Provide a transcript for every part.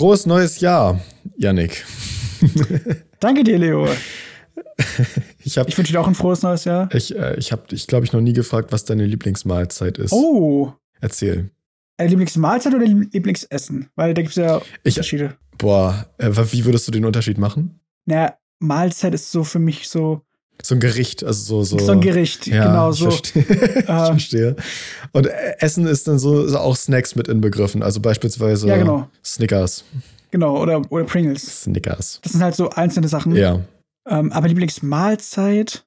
Frohes neues Jahr, Yannick. Danke dir, Leo. Ich, Ich wünsche dir auch ein frohes neues Jahr. ich, äh, ich habe dich, glaube ich, noch nie gefragt, was deine Lieblingsmahlzeit ist. Oh, Erzähl. äh, Lieblingsmahlzeit oder Lieblingsessen? Weil da gibt es ja Ich- Unterschiede. Boah, äh, wie würdest du den Unterschied machen? Naja, Mahlzeit ist so für mich so, So ein Gericht, also so. so so ein Gericht. Ja, genau ich so. Verstehe. ich Ähm. verstehe. Und Essen ist dann so, so auch Snacks mit inbegriffen. Also beispielsweise Ja, genau. Snickers. Genau, oder, oder Pringles. Snickers. Das sind halt so einzelne Sachen. Ja. Ähm, aber Lieblingsmahlzeit,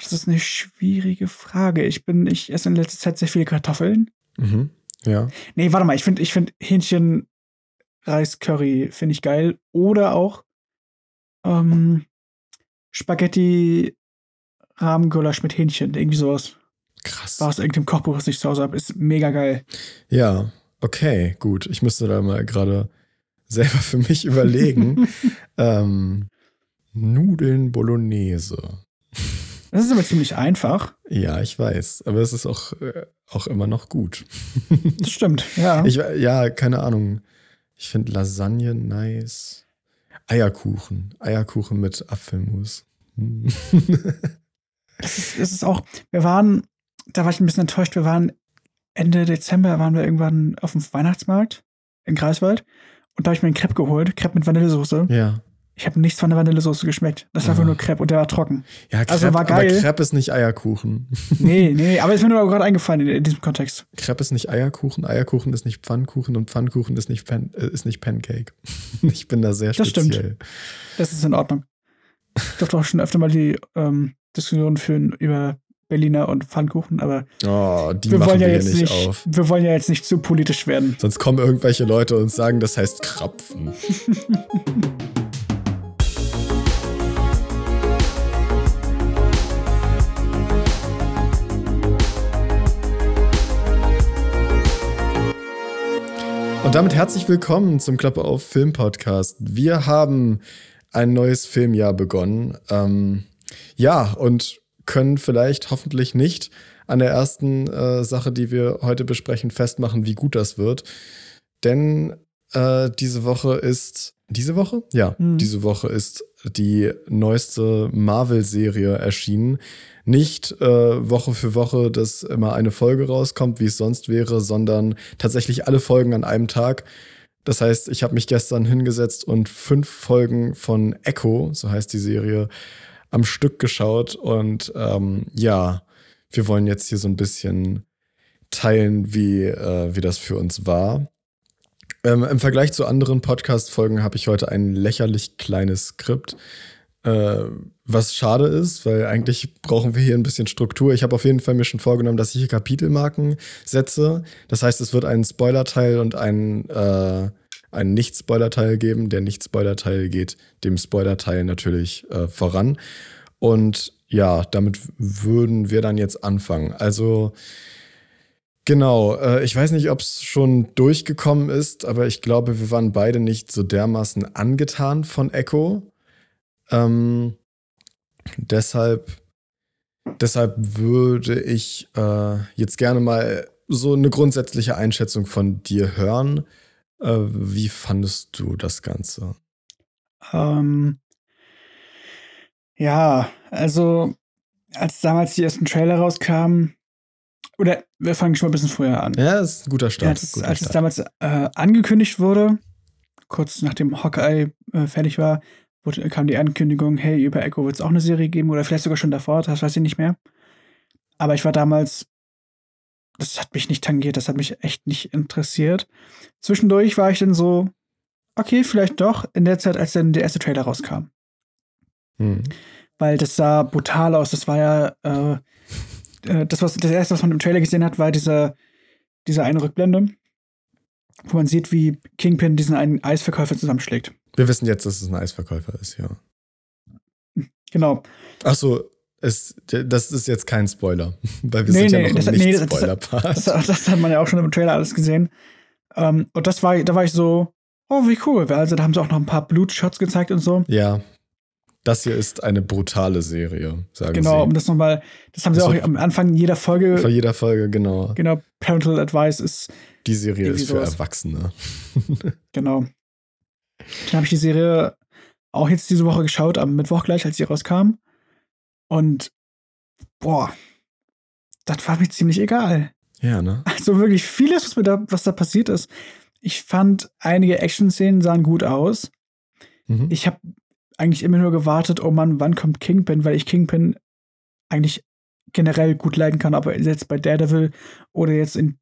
das ist eine schwierige Frage. Ich bin, ich esse in letzter Zeit sehr viele Kartoffeln. Mhm. Ja. Nee, warte mal, ich finde ich find Hähnchen Reis Curry finde ich geil. Oder auch ähm, Spaghetti Rahmengulasch mit Hähnchen. Irgendwie sowas. Krass. War aus irgendeinem Kochbuch, das ich zu Hause habe. Ist mega geil. Ja, okay, gut. Ich müsste da mal gerade selber für mich überlegen. ähm, Nudeln Bolognese. Das ist aber ziemlich einfach. Ja, ich weiß, aber es ist auch, äh, auch immer noch gut. Das stimmt, ja. Ich, ja, keine Ahnung. Ich finde Lasagne nice. Eierkuchen. Eierkuchen mit Apfelmus. Es ist, es ist auch, wir waren, da war ich ein bisschen enttäuscht, wir waren Ende Dezember, waren wir irgendwann auf dem Weihnachtsmarkt in Greifswald und da habe ich mir einen Crepe geholt, Crepe mit Vanillesoße. ja. Ich habe nichts von der Vanillesoße geschmeckt. Das war einfach Ah. nur Crepe und der war trocken. Ja, Crepe, Also war geil. aber Crepe ist nicht Eierkuchen. Nee, nee, aber ist mir nur gerade eingefallen in, in diesem Kontext. Crepe ist nicht Eierkuchen, Eierkuchen ist nicht Pfannkuchen und Pfannkuchen ist nicht, Pan äh, ist nicht Pancake. Ich bin da sehr Das stimmt. speziell. Das ist in Ordnung. Ich durfte auch schon öfter mal die ähm, Diskussion führen über Berliner und Pfannkuchen, aber Oh, die wir wollen ja wir jetzt nicht auf. wir wollen ja jetzt nicht zu politisch werden. Sonst kommen irgendwelche Leute und sagen, das heißt Krapfen. Und damit herzlich willkommen zum Klappe auf Film Podcast. Wir haben ein neues Filmjahr begonnen. Ähm, ja, und können vielleicht hoffentlich nicht an der ersten äh, Sache, die wir heute besprechen, festmachen, wie gut das wird. Denn äh, diese Woche ist. Diese Woche? Ja, Hm. diese Woche ist die neueste Marvel-Serie erschienen. Nicht äh, Woche für Woche, dass immer eine Folge rauskommt, wie es sonst wäre, sondern tatsächlich alle Folgen an einem Tag. Das heißt, ich habe mich gestern hingesetzt und fünf Folgen von Echo, so heißt die Serie, am Stück geschaut. Und ähm, ja, wir wollen jetzt hier so ein bisschen teilen, wie, äh, wie das für uns war. Ähm, Im Vergleich zu anderen Podcast-Folgen habe ich heute ein lächerlich kleines Skript, äh, was schade ist, weil eigentlich brauchen wir hier ein bisschen Struktur. Ich habe auf jeden Fall mir schon vorgenommen, dass ich hier Kapitelmarken setze. Das heißt, es wird einen Spoiler-Teil und einen, äh, einen Nicht-Spoiler-Teil geben. Der Nicht-Spoiler-Teil geht dem Spoiler-Teil natürlich äh, voran. Und ja, damit würden wir dann jetzt anfangen. Also Genau, äh, ich weiß nicht, ob es schon durchgekommen ist, aber ich glaube, wir waren beide nicht so dermaßen angetan von Echo. Ähm, deshalb, deshalb würde ich äh, jetzt gerne mal so eine grundsätzliche Einschätzung von dir hören. Äh, wie fandest du das Ganze? Ähm, ja, also als damals die ersten Trailer rauskamen, oder wir fangen schon mal ein bisschen früher an. Ja, ist ein guter Ja, Start. als, es- guter als es Start. damals äh, angekündigt wurde, kurz nachdem Hawkeye äh, fertig war, wurde, kam die Ankündigung, hey, über Echo wird es auch eine Serie geben oder vielleicht sogar schon davor, das weiß ich nicht mehr. Aber ich war damals, das hat mich nicht tangiert, das hat mich echt nicht interessiert. Zwischendurch war ich dann so, okay, vielleicht doch, in der Zeit, als dann der erste Trailer rauskam. Hm. Weil das sah brutal aus. Das war ja, äh, äh, das, was, das erste, was man im Trailer gesehen hat, war dieser, diese eine Rückblende, wo man sieht, wie Kingpin diesen einen Eisverkäufer zusammenschlägt. Wir wissen jetzt, dass es ein Eisverkäufer ist, ja. Genau. Ach so, es, das ist jetzt kein Spoiler, weil wir Nee, sind ja nee, noch das- im nee, das- Nicht-Spoiler-Part. Das, das hat man ja auch schon im Trailer alles gesehen. Ähm, und das war, da war ich so, oh, wie cool. Also da haben sie auch noch ein paar Blutshots gezeigt und so. Ja, das hier ist eine brutale Serie, sagen Genau, um sie. das nochmal, das haben sie Das auch am Anfang jeder Folge, Vor jeder Folge, genau. genau, Parental Advice ist, Die Serie ist für sowas. Erwachsene. genau. Dann habe ich die Serie auch jetzt diese Woche geschaut, am Mittwoch gleich, als sie rauskam. Und boah, das war mir ziemlich egal. Ja, ne? Also wirklich vieles, was, mir da, was da passiert ist. Ich fand, einige Action-Szenen sahen gut aus. Mhm. Ich habe eigentlich immer nur gewartet, oh Mann, wann kommt Kingpin, weil ich Kingpin eigentlich generell gut leiden kann, ob er jetzt bei Daredevil oder jetzt in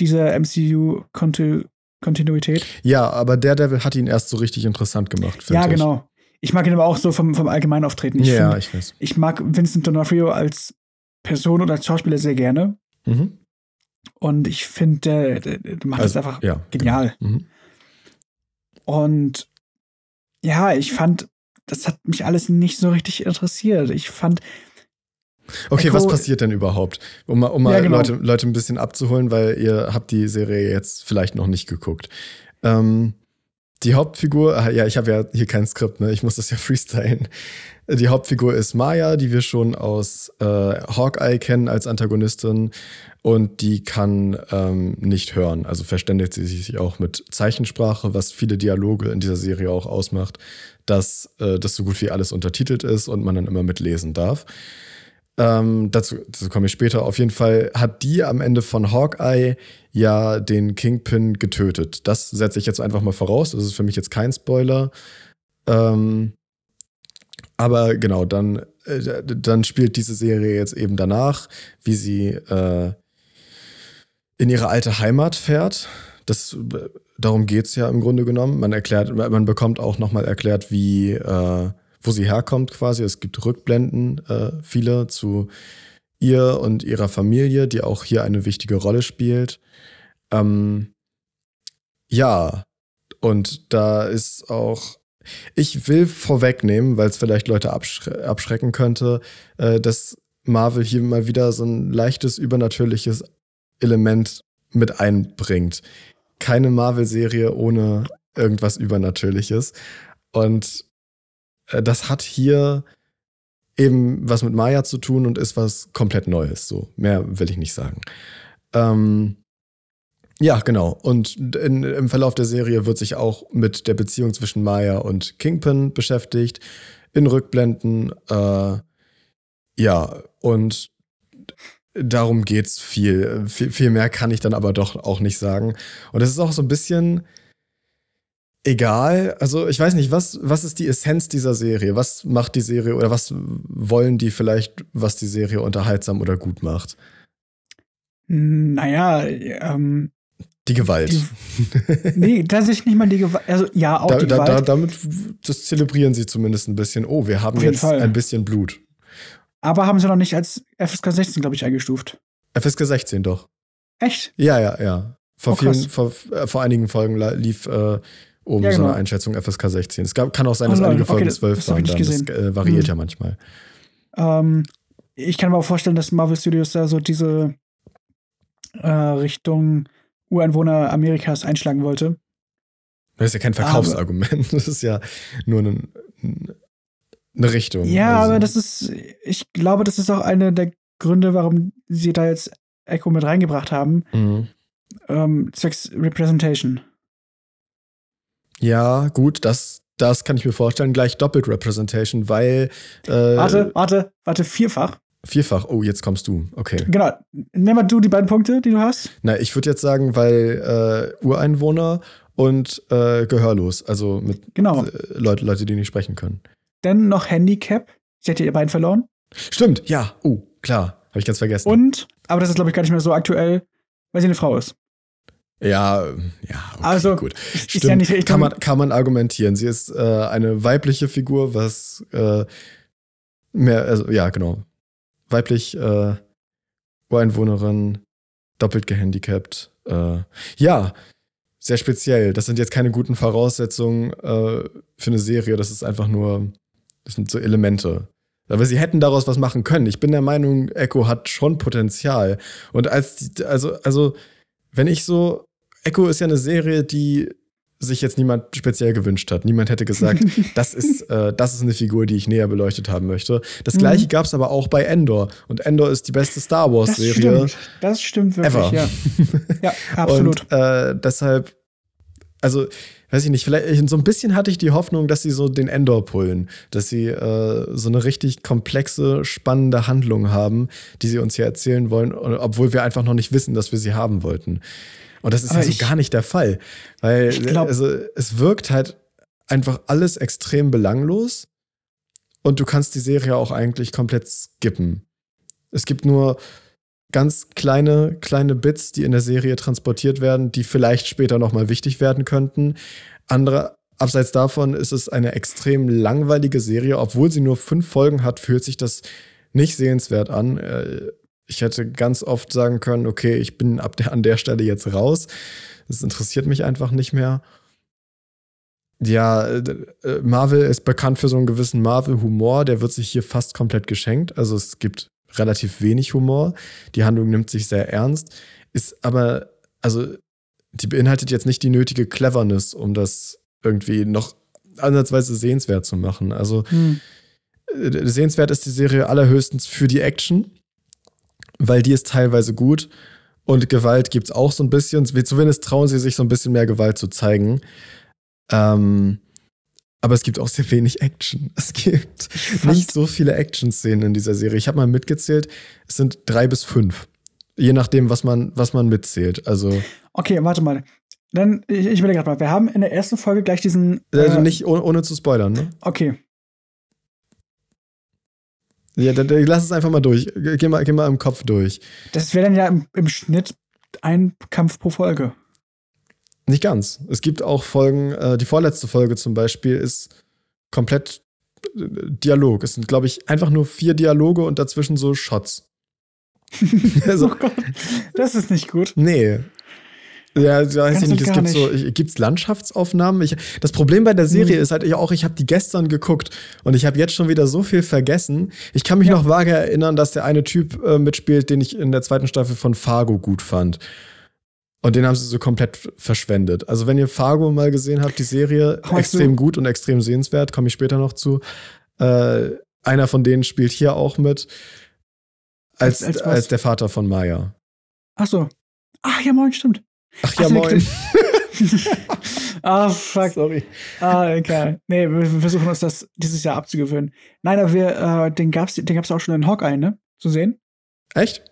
dieser MCU-Kontinuität. Ja, aber Daredevil hat ihn erst so richtig interessant gemacht. Ja, genau. Ich mag ihn aber auch so vom, vom allgemeinen Auftreten. Ich ja, find, ich weiß. Ich mag Vincent D'Onofrio als Person und als Schauspieler sehr gerne. Mhm. Und ich finde, der, der, der, macht also, das einfach ja, genial. Genau. Mhm. Und ja, ich fand, das hat mich alles nicht so richtig interessiert. Ich fand. Okay, Echo, was passiert denn überhaupt? Um mal, um mal ja, genau. Leute, Leute ein bisschen abzuholen, weil ihr habt die Serie jetzt vielleicht noch nicht geguckt. Ähm, die Hauptfigur, ah, ja, ich habe ja hier kein Skript, ne? Ich muss das ja freestylen. Die Hauptfigur ist Maya, die wir schon aus äh, Hawkeye kennen als Antagonistin und die kann ähm, nicht hören. Also verständigt sie sich auch mit Zeichensprache, was viele Dialoge in dieser Serie auch ausmacht, dass äh, das so gut wie alles untertitelt ist und man dann immer mitlesen darf. Ähm, dazu, dazu komme ich später. Auf jeden Fall hat die am Ende von Hawkeye ja den Kingpin getötet. Das setze ich jetzt einfach mal voraus. Das ist für mich jetzt kein Spoiler. Ähm, aber genau, dann, äh, dann spielt diese Serie jetzt eben danach, wie sie äh, in ihre alte Heimat fährt. Das, darum geht es ja im Grunde genommen. Man erklärt, man bekommt auch nochmal erklärt, wie, äh, wo sie herkommt quasi. Es gibt Rückblenden, äh, viele zu ihr und ihrer Familie, die auch hier eine wichtige Rolle spielt. Ähm, ja, und da ist auch, ich will vorwegnehmen, weil es vielleicht Leute abschre abschrecken könnte, äh, dass Marvel hier mal wieder so ein leichtes übernatürliches Element mit einbringt. Keine Marvel-Serie ohne irgendwas Übernatürliches. Und das hat hier eben was mit Maya zu tun und ist was komplett Neues. So, mehr will ich nicht sagen. Ähm, ja, genau. Und in, im Verlauf der Serie wird sich auch mit der Beziehung zwischen Maya und Kingpin beschäftigt. In Rückblenden. Äh, ja, und darum geht's viel. viel. Viel mehr kann ich dann aber doch auch nicht sagen. Und es ist auch so ein bisschen egal. Also ich weiß nicht, was, was ist die Essenz dieser Serie? Was macht die Serie oder was wollen die vielleicht, was die Serie unterhaltsam oder gut macht? Naja, ähm, die Gewalt. Die, nee, tatsächlich nicht mal die Gewalt. Also ja, auch da, die Gewalt. Da, damit, das zelebrieren sie zumindest ein bisschen. Oh, wir haben jetzt Fall. ein bisschen Blut. Aber haben sie noch nicht als FSK 16, glaube ich, eingestuft. FSK 16 doch. Echt? Ja, ja, ja. Vor, oh, vielen, vor, äh, vor einigen Folgen lief äh, oben ja, genau. so eine Einschätzung FSK 16. Es gab, kann auch sein, dass einige Folgen okay, 12 waren. Dann. Das äh, variiert hm. ja manchmal. Ähm, ich kann mir auch vorstellen, dass Marvel Studios da so diese äh, Richtung Ureinwohner Amerikas einschlagen wollte. Das ist ja kein Verkaufsargument. Aber, das ist ja nur ein, eine Richtung. Ja, also. aber das ist, ich glaube, das ist auch einer der Gründe, warum sie da jetzt Echo mit reingebracht haben. Mhm. Ähm, Sex Representation. Ja, gut, das, das kann ich mir vorstellen. Gleich doppelt Representation, weil. Äh, warte, warte, warte, vierfach. Vierfach, oh, jetzt kommst du. Okay. Genau. Nimm mal du die beiden Punkte, die du hast. Na, ich würde jetzt sagen, weil äh, Ureinwohner und äh, gehörlos, also mit genau. Äh, Leute, Leute, die nicht sprechen können. Dann noch Handicap. Sie hat ihr beiden verloren. Stimmt, ja. Oh, klar. Habe ich ganz vergessen. Und, aber das ist, glaube ich, gar nicht mehr so aktuell, weil sie eine Frau ist. Ja, ja, okay, also, gut. Stimmt, ja nicht, kann, man, kann man argumentieren. Sie ist äh, eine weibliche Figur, was äh, mehr, also ja, genau. Weiblich, äh, Ureinwohnerin, doppelt gehandicapt. Äh, ja, sehr speziell. Das sind jetzt keine guten Voraussetzungen äh, für eine Serie. Das ist einfach nur das sind so Elemente. Aber sie hätten daraus was machen können. Ich bin der Meinung, Echo hat schon Potenzial. Und als, die, also, also, wenn ich so, Echo ist ja eine Serie, die sich jetzt niemand speziell gewünscht hat. Niemand hätte gesagt, das ist, äh, das ist eine Figur, die ich näher beleuchtet haben möchte. Das gleiche mhm. gab es aber auch bei Endor. Und Endor ist die beste Star Wars-Serie. Das stimmt. Das stimmt wirklich, ever. ja. ja, absolut. Und äh, deshalb, also weiß ich nicht, vielleicht so ein bisschen hatte ich die Hoffnung, dass sie so den Endor pullen, dass sie äh, so eine richtig komplexe, spannende Handlung haben, die sie uns hier erzählen wollen, obwohl wir einfach noch nicht wissen, dass wir sie haben wollten. Und das ist Aber ja so gar nicht der Fall, weil glaub, also, es wirkt halt einfach alles extrem belanglos und du kannst die Serie auch eigentlich komplett skippen. Es gibt nur ganz kleine, kleine Bits, die in der Serie transportiert werden, die vielleicht später nochmal wichtig werden könnten. Andere, abseits davon ist es eine extrem langweilige Serie. Obwohl sie nur fünf Folgen hat, fühlt sich das nicht sehenswert an. Äh, ich hätte ganz oft sagen können, okay, ich bin ab der, an der Stelle jetzt raus. Das interessiert mich einfach nicht mehr. Ja, äh, Marvel ist bekannt für so einen gewissen Marvel-Humor, der wird sich hier fast komplett geschenkt. Also es gibt relativ wenig Humor. Die Handlung nimmt sich sehr ernst, ist aber, also, die beinhaltet jetzt nicht die nötige Cleverness, um das irgendwie noch ansatzweise sehenswert zu machen. Also, hm. Äh, sehenswert ist die Serie allerhöchstens für die Action, weil die ist teilweise gut. Und Gewalt gibt es auch so ein bisschen. Zumindest trauen sie sich so ein bisschen mehr Gewalt zu zeigen. Ähm, aber es gibt auch sehr wenig Action. Es gibt Fast. nicht so viele Action-Szenen in dieser Serie. Ich habe mal mitgezählt, es sind drei bis fünf. Je nachdem, was man, was man mitzählt. Also. Okay, warte mal. Dann, ich, ich will gerade mal, wir haben in der ersten Folge gleich diesen. Also äh, nicht ohne, ohne, zu spoilern, ne? Okay. Ja, dann, dann lass es einfach mal durch. Geh mal, geh mal im Kopf durch. Das wäre dann ja im, im Schnitt ein Kampf pro Folge. Nicht ganz. Es gibt auch Folgen, äh, die vorletzte Folge zum Beispiel ist komplett äh, Dialog. Es sind, glaube ich, einfach nur vier Dialoge und dazwischen so Shots. also, oh Gott, das ist nicht gut. Nee. Ja, weiß ich nicht, es gibt nicht. so, gibt's Landschaftsaufnahmen? Ich, das Problem bei der Serie hm. ist halt auch, ich habe die gestern geguckt und ich habe jetzt schon wieder so viel vergessen. Ich kann mich ja. noch vage erinnern, dass der eine Typ äh, mitspielt, den ich in der zweiten Staffel von Fargo gut fand. Und den haben sie so komplett verschwendet. Also, wenn ihr Fargo mal gesehen habt, die Serie, Ach, extrem du? gut und extrem sehenswert, komme ich später noch zu. Äh, einer von denen spielt hier auch mit. Als, als, als, als der Vater von Maya. Ach so. Ach ja, moin, stimmt. Ach ja, Ach, moin. Ah, oh, fuck. Sorry. Ah, egal. Nee, wir versuchen uns das dieses Jahr abzugewöhnen. Nein, aber wir, äh, den gab's, den gab's auch schon in Hawkeye, ne? Zu sehen? Echt?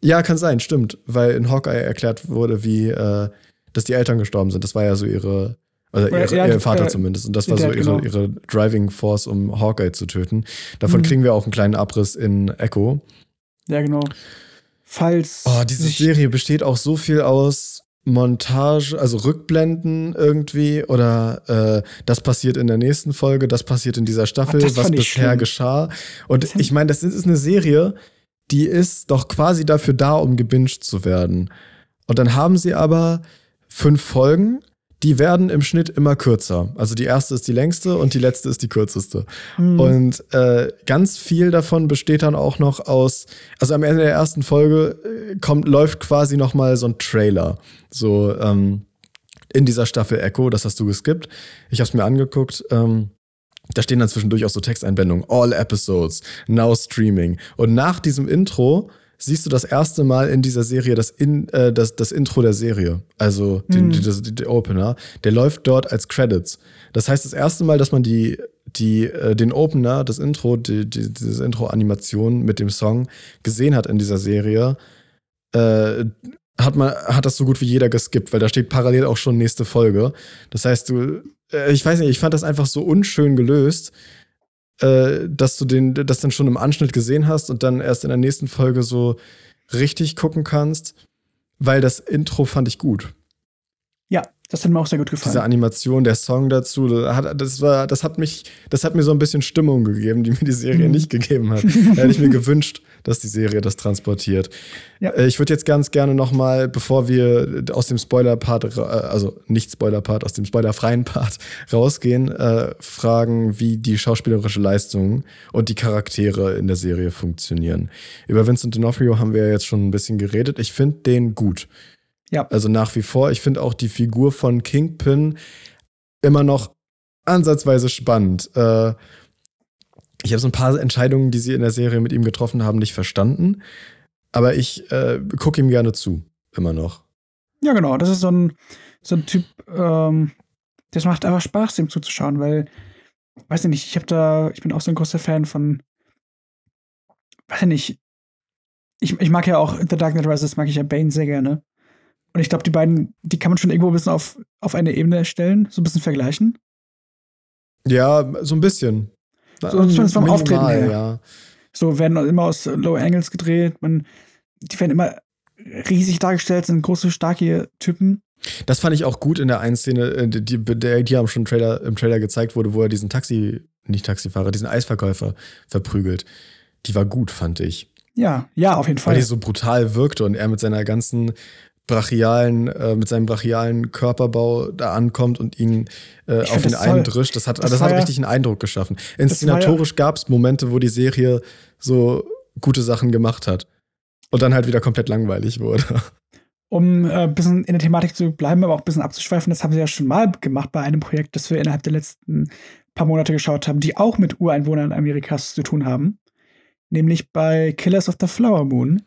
Ja, kann sein, stimmt. Weil in Hawkeye erklärt wurde, wie, äh, dass die Eltern gestorben sind. Das war ja so ihre, also ihre, ja, ihr Vater äh, zumindest. Und das war so ihre, genau. ihre Driving Force, um Hawkeye zu töten. Davon mhm. kriegen wir auch einen kleinen Abriss in Echo. Ja, genau. Falls. Oh, diese Serie besteht auch so viel aus Montage, also Rückblenden irgendwie oder äh, das passiert in der nächsten Folge, das passiert in dieser Staffel, Ach, was bisher schlimm. geschah. Und ich meine, das ist eine Serie, die ist doch quasi dafür da, um gebinged zu werden. Und dann haben sie aber fünf Folgen, die werden im Schnitt immer kürzer. Also die erste ist die längste und die letzte ist die kürzeste. Mhm. Und äh, ganz viel davon besteht dann auch noch aus, also am Ende der ersten Folge äh, kommt, läuft quasi noch mal so ein Trailer. So ähm, in dieser Staffel Echo, das hast du geskippt. Ich habe es mir angeguckt. Ähm, da stehen dann zwischendurch auch so Texteinblendungen. All episodes, now streaming. Und nach diesem Intro siehst du das erste Mal in dieser Serie das, in, äh, das, das Intro der Serie. Also den, mhm. den, den, Opener. Der läuft dort als Credits. Das heißt, das erste Mal, dass man die, die, äh, den Opener, das Intro, die, die, diese Intro-Animation mit dem Song gesehen hat in dieser Serie, äh, hat man hat das so gut wie jeder geskippt, weil da steht parallel auch schon nächste Folge. Das heißt, du äh, ich weiß nicht, ich fand das einfach so unschön gelöst, äh, dass du den, das dann schon im Anschnitt gesehen hast und dann erst in der nächsten Folge so richtig gucken kannst, weil das Intro fand ich gut. Ja, das hat mir auch sehr gut gefallen. Diese Animation, der Song dazu, das, war, das, hat mich, das hat mir so ein bisschen Stimmung gegeben, die mir die Serie mhm. nicht gegeben hat. da hätte ich mir gewünscht, dass die Serie das transportiert. Ja. Äh, ich würde jetzt ganz gerne noch mal, bevor wir aus dem Spoiler-Part, also nicht Spoiler-Part, aus dem spoilerfreien Part rausgehen, äh, fragen, wie die schauspielerische Leistung und die Charaktere in der Serie funktionieren. Über Vincent D'Onofrio haben wir jetzt schon ein bisschen geredet. Ich finde den gut. Ja. Also nach wie vor. Ich finde auch die Figur von Kingpin immer noch ansatzweise spannend. Äh, ich habe so ein paar Entscheidungen, die sie in der Serie mit ihm getroffen haben, nicht verstanden. Aber ich äh, gucke ihm gerne zu. Immer noch. Ja, genau. Das ist so ein, so ein Typ, ähm, das macht einfach Spaß, dem zuzuschauen, weil, weiß ich nicht, ich habe da, ich bin auch so ein großer Fan von, weiß ich nicht, ich, ich mag ja auch The Dark Knight Rises, mag ich ja Bane sehr gerne. Und ich glaube, die beiden, die kann man schon irgendwo ein bisschen auf, auf eine Ebene stellen, so ein bisschen vergleichen. Ja, so ein bisschen. So, zumindest vom Minimal, Auftreten her. ja. So werden immer aus Low Angles gedreht. Man, die werden immer riesig dargestellt, sind große, starke Typen. Das fand ich auch gut in der einen Szene, äh, die, die, die, haben schon im Trailer, im Trailer gezeigt wurde, wo er diesen Taxi, nicht Taxifahrer, diesen Eisverkäufer verprügelt. Die war gut, fand ich. Ja, ja, auf jeden Weil Fall. die so brutal wirkte und er mit seiner ganzen brachialen, äh, mit seinem brachialen Körperbau da ankommt und ihn äh, auf ihn eindrischt. Das hat, Das das, hat richtig einen Eindruck geschaffen. Inszenatorisch gab es Momente, wo die Serie so gute Sachen gemacht hat. Und dann halt wieder komplett langweilig wurde. Um äh, ein bisschen in der Thematik zu bleiben, aber auch ein bisschen abzuschweifen, das haben sie ja schon mal gemacht bei einem Projekt, das wir innerhalb der letzten paar Monate geschaut haben, die auch mit Ureinwohnern Amerikas zu tun haben. Nämlich bei Killers of the Flower Moon.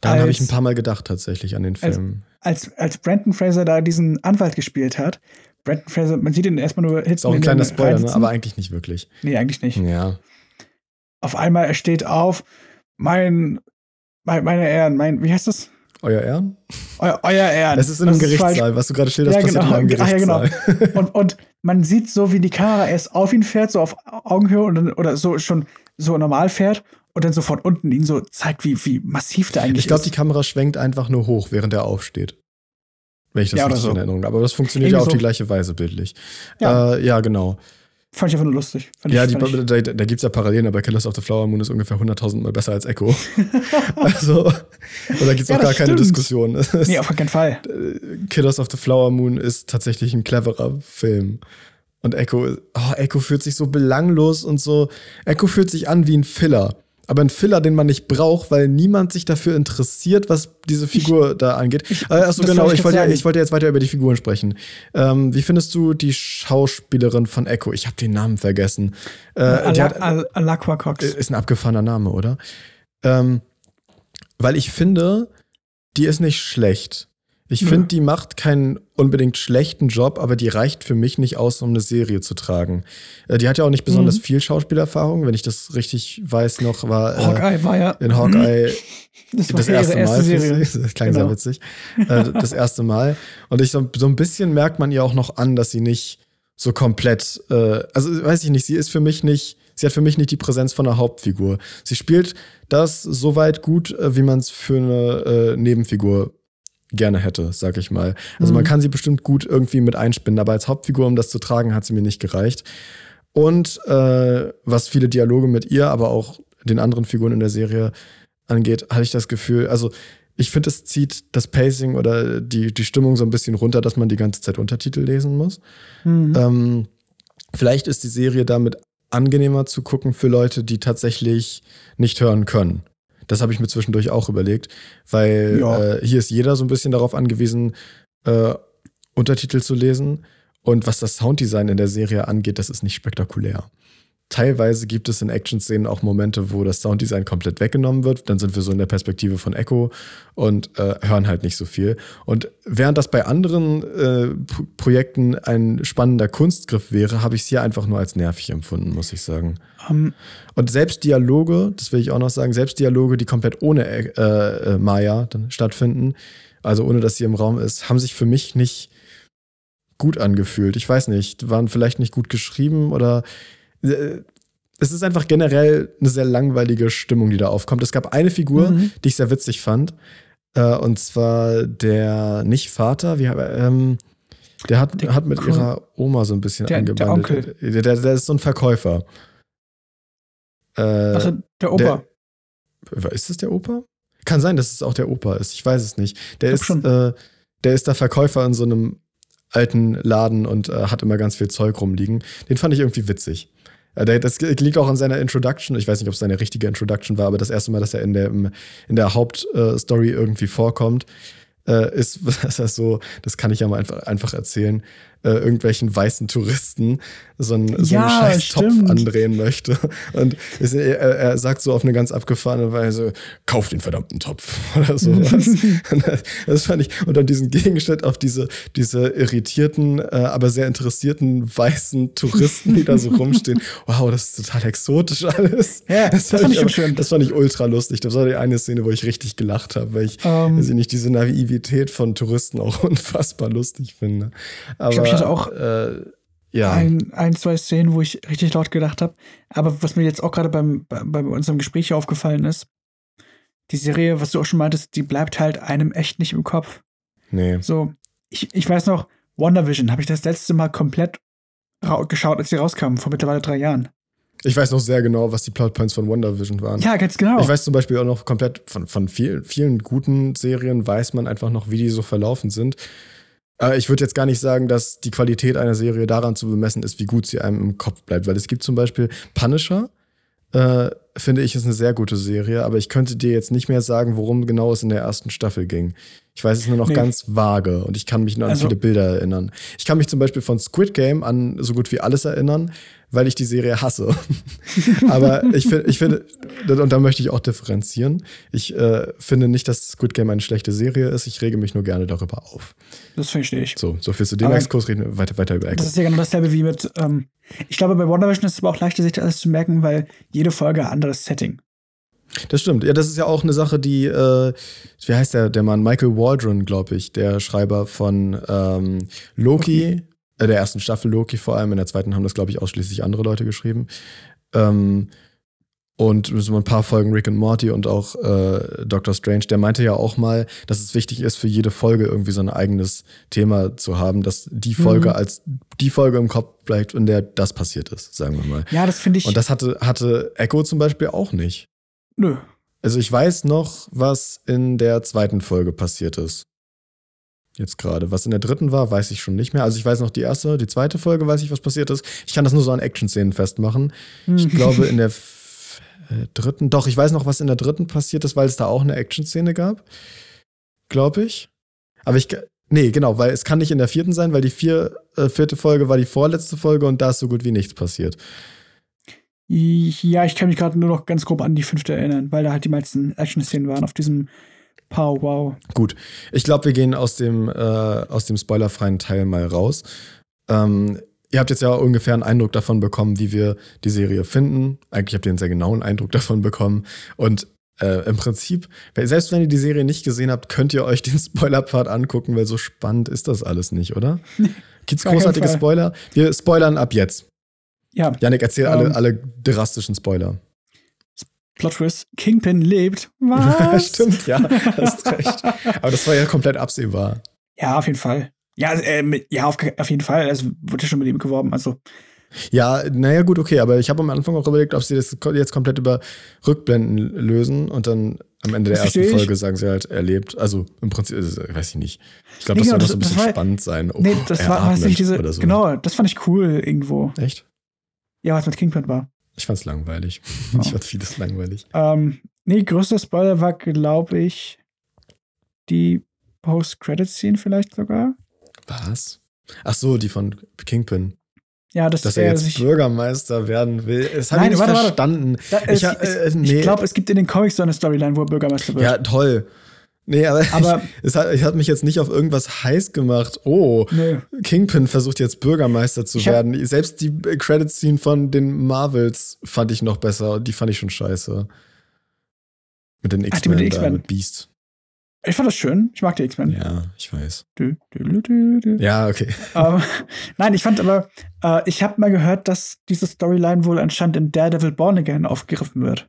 Daran habe ich Als- ein paar Mal gedacht, tatsächlich, an den als- Film. Als, als Brandon Fraser da diesen Anwalt gespielt hat. Brandon Fraser, man sieht ihn erstmal nur Ist auch ein kleiner Spoiler, ne? aber eigentlich nicht wirklich. Nee, eigentlich nicht. Ja. Auf einmal, er steht auf, mein, mein meine Ehren, mein, wie heißt das? Euer Ehren? Eu, euer Ehren. Es ist in einem Das. Gerichtssaal. Was du gerade schilderst, Ja, passiert genau. in einem Ah, ja, genau. Gerichtssaal. Und, und man sieht so, wie die Kamera erst auf ihn fährt, so auf Augenhöhe und dann, oder so schon so normal fährt und dann so von unten ihn so zeigt, wie, wie massiv der eigentlich Ich glaube, die ist. Kamera schwenkt einfach nur hoch, während er aufsteht. Wenn ich das Ja, richtig so. in Erinnerung habe. Aber das funktioniert ja auf so. die gleiche Weise bildlich. Ja. Äh, ja genau. Fand ich einfach nur lustig. Fand Ja, ich, die, ich, da, da gibt es ja Parallelen, aber Killers of the Flower Moon ist ungefähr 100.000 Mal besser als Echo. also, und da gibt es Ja, auch gar keine. Diskussion. Ist- nee, auf keinen Fall. Killers of the Flower Moon ist tatsächlich ein cleverer Film. Und Echo, oh, Echo fühlt sich so belanglos und so. Echo fühlt sich an wie ein Filler. Aber ein Filler, den man nicht braucht, weil niemand sich dafür interessiert, was diese Figur da angeht. äh, achso, genau, ich ich wollte, ja, ich wollte jetzt weiter über die Figuren sprechen. Ähm, wie findest du die Schauspielerin von Echo? Ich habe den Namen vergessen. Äh, hat, Al- Alakwa Cox. ist ein abgefahrener Name, oder? Ähm, weil ich finde, die ist nicht schlecht. Ich finde, die macht keinen unbedingt schlechten Job, aber die reicht für mich nicht aus, um eine Serie zu tragen. Äh, die hat ja auch nicht besonders Mhm. viel Schauspielerfahrung, wenn ich das richtig weiß noch, war äh, Hawkeye war ja in Hawkeye das das erste erste Mal. für Serie. sie. Das klang Genau. sehr witzig. Äh, das erste Mal. Und ich so, so ein bisschen merkt man ihr auch noch an, dass sie nicht so komplett, äh, also weiß ich nicht, sie ist für mich nicht, sie hat für mich nicht die Präsenz von einer Hauptfigur. Sie spielt das so weit gut, äh, wie man es für eine Nebenfigur gerne hätte, sag ich mal. Also man Mhm. kann sie bestimmt gut irgendwie mit einspinnen, aber als Hauptfigur, um das zu tragen, hat sie mir nicht gereicht. Und äh, was viele Dialoge mit ihr, aber auch den anderen Figuren in der Serie angeht, hatte ich das Gefühl, also ich finde, es zieht das Pacing oder die, die Stimmung so ein bisschen runter, dass man die ganze Zeit Untertitel lesen muss. Mhm. Ähm, vielleicht ist die Serie damit angenehmer zu gucken für Leute, die tatsächlich nicht hören können. Das habe ich mir zwischendurch auch überlegt, weil Ja. äh, hier ist jeder so ein bisschen darauf angewiesen, äh, Untertitel zu lesen. Und was das Sounddesign in der Serie angeht, das ist nicht spektakulär. Teilweise gibt es in Action-Szenen auch Momente, wo das Sounddesign komplett weggenommen wird. Dann sind wir so in der Perspektive von Echo und äh, hören halt nicht so viel. Und während das bei anderen äh, Projekten ein spannender Kunstgriff wäre, habe ich es hier einfach nur als nervig empfunden, muss ich sagen. Ähm, Und selbst Dialoge, das will ich auch noch sagen, selbst Dialoge, die komplett ohne äh, äh, Maya dann stattfinden, also ohne dass sie im Raum ist, haben sich für mich nicht gut angefühlt. Ich weiß nicht, waren vielleicht nicht gut geschrieben oder es ist einfach generell eine sehr langweilige Stimmung, die da aufkommt. Es gab eine Figur, Mhm. die ich sehr witzig fand, äh, und zwar der nicht Vater, wie ähm, der hat, Der hat mit Cool. ihrer Oma so ein bisschen Der- der angebandelt. Der, der, der ist so ein Verkäufer. Äh, also der Opa. ist es der Opa? Kann sein, dass es auch der Opa ist. Ich weiß es nicht. Der ist, äh, der ist der Verkäufer in so einem alten Laden und äh, hat immer ganz viel Zeug rumliegen. Den fand ich irgendwie witzig. Äh, das liegt auch an seiner Introduction. Ich weiß nicht, ob es seine richtige Introduction war, aber das erste Mal, dass er in der, in der Hauptstory irgendwie vorkommt, äh, ist, dass er so, das kann ich ja mal einfach, einfach erzählen. Äh, irgendwelchen weißen Touristen so einen, so Ja, einen scheiß Topf andrehen möchte. Und es, er, er sagt so auf eine ganz abgefahrene Weise, kauf den verdammten Topf oder sowas. Das- das fand ich. Und dann diesen Gegenschnitt auf diese, diese irritierten, äh, aber sehr interessierten weißen Touristen, die da so rumstehen. Wow, das ist total exotisch alles. Ja, das fand ich schon schön. Das fand ich ultra lustig. Das war die eine Szene, wo ich richtig gelacht habe, weil ich, Ähm. weiß ich nicht, diese Naivität von Touristen auch unfassbar lustig finde. Aber, ich hatte auch äh, ja. ein, ein, zwei Szenen, wo ich richtig laut gedacht habe. Aber was mir jetzt auch gerade beim, bei, unserem Gespräch hier aufgefallen ist, die Serie, was du auch schon meintest, die bleibt halt einem echt nicht im Kopf. nee. So, ich, ich weiß noch, WandaVision habe ich das letzte Mal komplett geschaut, als sie rauskam, vor mittlerweile drei Jahren. Ich weiß noch sehr genau, was die Plotpoints von WandaVision waren. Ja, ganz genau. Ich weiß zum Beispiel auch noch komplett von, von vielen, vielen guten Serien weiß man einfach noch, wie die so verlaufen sind. Äh, ich würde jetzt gar nicht sagen, dass die Qualität einer Serie daran zu bemessen ist, wie gut sie einem im Kopf bleibt, weil es gibt zum Beispiel Punisher, äh, finde ich, ist eine sehr gute Serie, aber ich könnte dir jetzt nicht mehr sagen, worum genau es in der ersten Staffel ging. Ich weiß es nur noch Nee. ganz vage und ich kann mich nur an Also- viele Bilder erinnern. Ich kann mich zum Beispiel von Squid Game an so gut wie alles erinnern, weil ich die Serie hasse. Aber ich finde, ich finde, und da möchte ich auch differenzieren. Ich äh, finde nicht, dass Squid Game eine schlechte Serie ist. Ich rege mich nur gerne darüber auf. das verstehe ich. So, so viel zu dem Aber- Exkurs, reden wir weiter, weiter über Das Echo. ist ja genau dasselbe wie mit, ähm, ich glaube, bei WandaVision ist es aber auch leichter, sich das alles zu merken, weil jede Folge ein anderes Setting. Das stimmt. Ja, das ist ja auch eine Sache, die, äh, wie heißt der, der Mann? Michael Waldron, glaube ich, der Schreiber von ähm, Loki, äh, der ersten Staffel Loki vor allem. In der zweiten haben das, glaube ich, ausschließlich andere Leute geschrieben. Ähm, und so ein paar Folgen Rick und Morty und auch äh, Doctor Strange, der meinte ja auch mal, dass es wichtig ist, für jede Folge irgendwie so ein eigenes Thema zu haben, dass die Folge Mhm. als die Folge im Kopf bleibt, in der das passiert ist, sagen wir mal. Ja, das finde ich. Und das hatte, hatte Echo zum Beispiel auch nicht. Nö. Also ich weiß noch, was in der zweiten Folge passiert ist. Jetzt gerade. Was in der dritten war, weiß ich schon nicht mehr. Also ich weiß noch die erste, die zweite Folge weiß ich, was passiert ist. Ich kann das nur so an Action-Szenen festmachen. Ich glaube in der äh, dritten, doch, ich weiß noch, was in der dritten passiert ist, weil es da auch eine Action-Szene gab. Glaube ich. Aber ich, nee, genau, weil es kann nicht in der vierten sein, weil die vier, äh, vierte Folge war die vorletzte Folge und da ist so gut wie nichts passiert. Ja, ich kann mich gerade nur noch ganz grob an die fünfte erinnern, weil da halt die meisten Action-Szenen waren auf diesem Pow Wow. Gut, ich glaube, wir gehen aus dem, äh, aus dem spoilerfreien Teil mal raus. Ähm, ihr habt jetzt ja ungefähr einen Eindruck davon bekommen, wie wir die Serie finden. Eigentlich habt ihr einen sehr genauen Eindruck davon bekommen. Und äh, im Prinzip, selbst wenn ihr die Serie nicht gesehen habt, könnt ihr euch den Spoiler-Part angucken, weil so spannend ist das alles nicht, oder? Gibt's Gar keinen großartige. Spoiler? Wir spoilern ab jetzt. Ja, Janik, erzähl Ähm. alle, alle drastischen Spoiler. Plot Twist, Kingpin lebt. Was? Stimmt, ja, hast recht. Aber das war ja komplett absehbar. Ja, auf jeden Fall. Ja, also, äh, ja auf, auf jeden Fall. Also wurde schon mit ihm geworben. Also, Ja, naja, gut, okay, aber ich habe am Anfang auch überlegt, ob sie das jetzt komplett über Rückblenden lösen und dann am Ende der Das ersten ich. Folge sagen sie halt, er lebt. Also im Prinzip, es- weiß ich nicht. Ich glaube, Nee, das soll genau, noch so ein das- bisschen das war- spannend sein. Oh, nee, das war, das atmet nicht diese. so. Genau, das fand ich cool irgendwo. Echt? Ja, was mit Kingpin war. Ich fand's langweilig. Oh. Ich fand vieles langweilig. Ähm, nee, größter Spoiler war, glaube ich, die Post-Credit-Scene vielleicht sogar. Was? Ach so, die von Kingpin. Ja, dass, Dass er jetzt sich. Bürgermeister werden will. Das habe ich nicht warte, warte. verstanden. Da, Ich es, äh, nee. Ich glaube, es gibt in den Comics so eine Storyline, wo er Bürgermeister wird. Ja, toll. Nee, aber, Aber- ich, es, hat, es hat mich jetzt nicht auf irgendwas heiß gemacht. Oh, Nö. Kingpin versucht jetzt Bürgermeister zu Ich hab- werden. Selbst die Credit-Scene von den Marvels fand ich noch besser die fand ich schon scheiße. Mit den mit X-Men den X-Men. mit Beast. Ich fand das schön. Ich mag die X-Men. Ja, ich weiß. Dü, dü, dü. Ja, okay. Ähm, nein, ich fand aber, äh, ich habe mal gehört, dass diese Storyline wohl anscheinend in Daredevil Born Again aufgegriffen wird.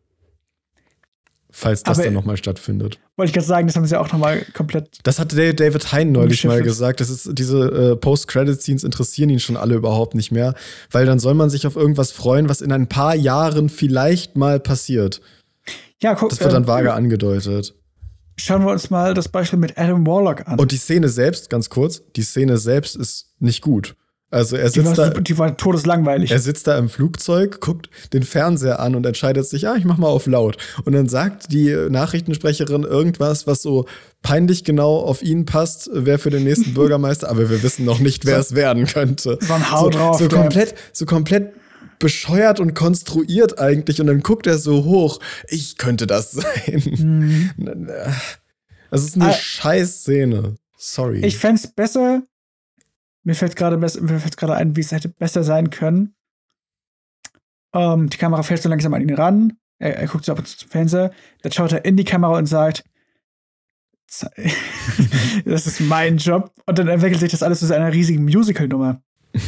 Falls das Aber- dann nochmal stattfindet. Wollte ich gerade sagen, das haben sie auch nochmal komplett. Das hatte David Hein neulich mal gesagt. Das ist, diese äh, Post-Credit-Scenes interessieren ihn schon alle überhaupt nicht mehr, weil dann soll man sich auf irgendwas freuen, was in ein paar Jahren vielleicht mal passiert. Ja, guck, Das wird dann äh, vage angedeutet. Schauen wir uns mal das Beispiel mit Adam Warlock an. Und die Szene selbst, ganz kurz, die Szene selbst ist nicht gut. Also er Die sitzt war, da, die war todeslangweilig. er sitzt da im Flugzeug, guckt den Fernseher an und entscheidet sich, ja, ich mach mal auf laut. Und dann sagt die Nachrichtensprecherin irgendwas, was so peinlich genau auf ihn passt, wer für den nächsten Bürgermeister, aber wir wissen noch nicht, wer es werden könnte. So ein Hau so, drauf, So komplett, so komplett bescheuert und konstruiert eigentlich und dann guckt er so hoch, ich könnte das sein. Das ist eine Ah. scheiß Szene. Sorry. Ich fände es besser. Mir fällt gerade bess- mir fällt gerade ein, wie es hätte besser sein können. Ähm, die Kamera fällt so langsam an ihn ran. Er, er guckt so ab und zu zum Fernseher. Dann schaut er in die Kamera und sagt: "Ze- Das ist mein Job. Und dann entwickelt sich das alles zu einer riesigen Musical-Nummer.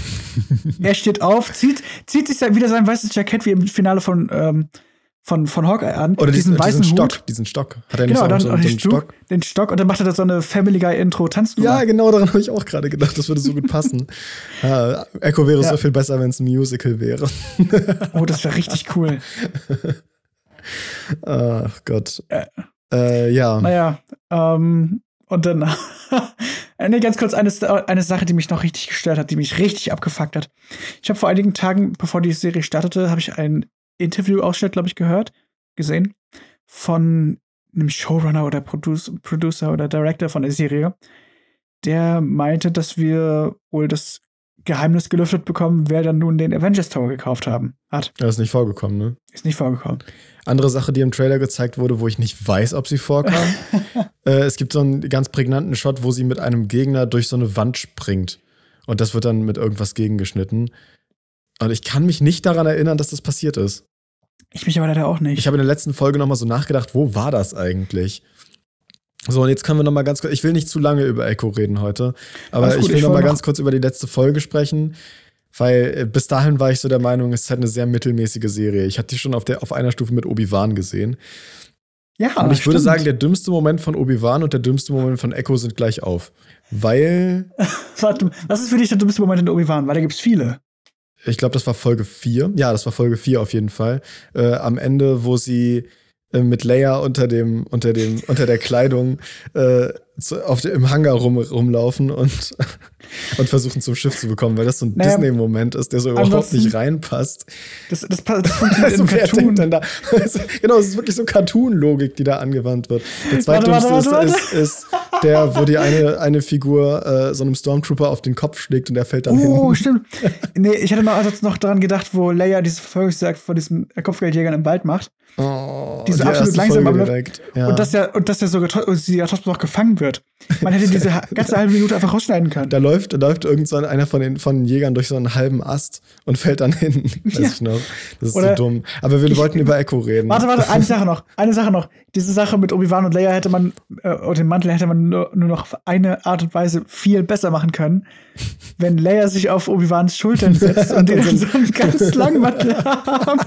er steht auf, zieht, zieht sich wieder sein weißes Jackett wie im Finale von, ähm, von, von Hawkeye an. Oder diesen, weißen diesen Hut. Stock, diesen Stock. Hat er nicht Genau, so, dann so, den Stock, Stock? den Stock und dann macht er da so eine Family Guy Intro Tanznummer. Ja, genau daran habe ich auch gerade gedacht. Das würde so gut passen. ja, Echo wäre Ja. so viel besser, wenn es ein Musical wäre. Oh, das wäre richtig cool. Ach Gott. Äh. Äh, ja. Naja, ähm, und dann, nee, ganz kurz, eine, eine Sache, die mich noch richtig gestört hat, die mich richtig abgefuckt hat. Ich habe vor einigen Tagen, bevor die Serie startete, habe ich ein Interview-Ausschnitt, glaube ich, gehört, gesehen, von einem Showrunner oder Produce, Producer oder Director von der Serie, der meinte, dass wir wohl das Geheimnis gelüftet bekommen, wer dann nun den Avengers Tower gekauft haben. Hat. Das ist nicht vorgekommen, ne? Ist nicht vorgekommen. Andere Sache, die im Trailer gezeigt wurde, wo ich nicht weiß, ob sie vorkam. äh, es gibt so einen ganz prägnanten Shot, wo sie mit einem Gegner durch so eine Wand springt. Und das wird dann mit irgendwas gegengeschnitten. Und ich kann mich nicht daran erinnern, dass das passiert ist. Ich mich aber leider auch nicht. Ich habe in der letzten Folge noch mal so nachgedacht, wo war das eigentlich? So, und jetzt können wir noch mal ganz kurz, ich will nicht zu lange über Echo reden heute, aber gut, ich will ich noch ganz kurz über die letzte Folge sprechen, weil äh, bis dahin war ich so der Meinung, es ist halt eine sehr mittelmäßige Serie. Ich hatte die schon auf, der, auf einer Stufe mit Obi-Wan gesehen. ja, und ich würde stimmt. sagen, der dümmste Moment von Obi-Wan und der dümmste Moment von Echo sind gleich auf. Weil, Warte, was ist für dich der dümmste Moment in Obi-Wan? Weil da gibt's viele. Ich glaube, das war Folge 4. Ja, das war Folge 4 auf jeden Fall. Äh, am Ende, wo sie mit Leia unter dem, unter dem, unter der Kleidung äh, zu, auf im Hangar rum, rumlaufen und, und versuchen zum Schiff zu bekommen, weil das so ein Naja, Disney-Moment ist, der so überhaupt nicht reinpasst. Das, das, das funktioniert wer Cartoon. da? genau, es ist wirklich so Cartoon-Logik, die da angewandt wird. Der zweitdümmste ist, ist, ist der, wo die eine, eine Figur äh, so einem Stormtrooper auf den Kopf schlägt und der fällt dann Oh, hin. stimmt. Nee, ich hatte noch, also noch daran gedacht, wo Leia dieses Verfolgungsjagd vor diesem Kopfgeldjägern im Wald macht. Oh, Diese die absolut langsam abläuft. direkt. Ja. Und dass der, und dass der sogar ja trotzdem noch gefangen wird. Man hätte diese ganze halbe Minute einfach rausschneiden können. Da läuft, da läuft irgend so einer von den, von den Jägern durch so einen halben Ast und fällt dann hin. Weiß Ja. ich noch. Das ist Oder so dumm. Aber wir ich- wollten über Echo reden. Warte, warte, eine Sache noch. Eine Sache noch. Diese Sache mit Obi-Wan und Leia hätte man, äh, und den Mantel hätte man nur, nur noch auf eine Art und Weise viel besser machen können, wenn Leia sich auf Obi-Wans Schultern setzt und dann so einen ganz langen Mantel haben.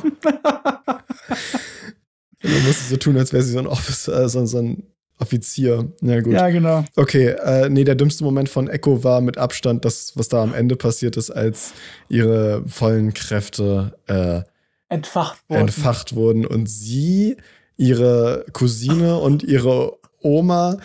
Man muss so tun, als wäre sie so ein Officer, so, so ein Offizier. Ja, gut. Ja, genau. Okay, äh, nee, der dümmste Moment von Echo war mit Abstand das, was da am Ende passiert ist, als ihre vollen Kräfte äh, Entfacht worden. entfacht wurden und sie, ihre Cousine und ihre Oma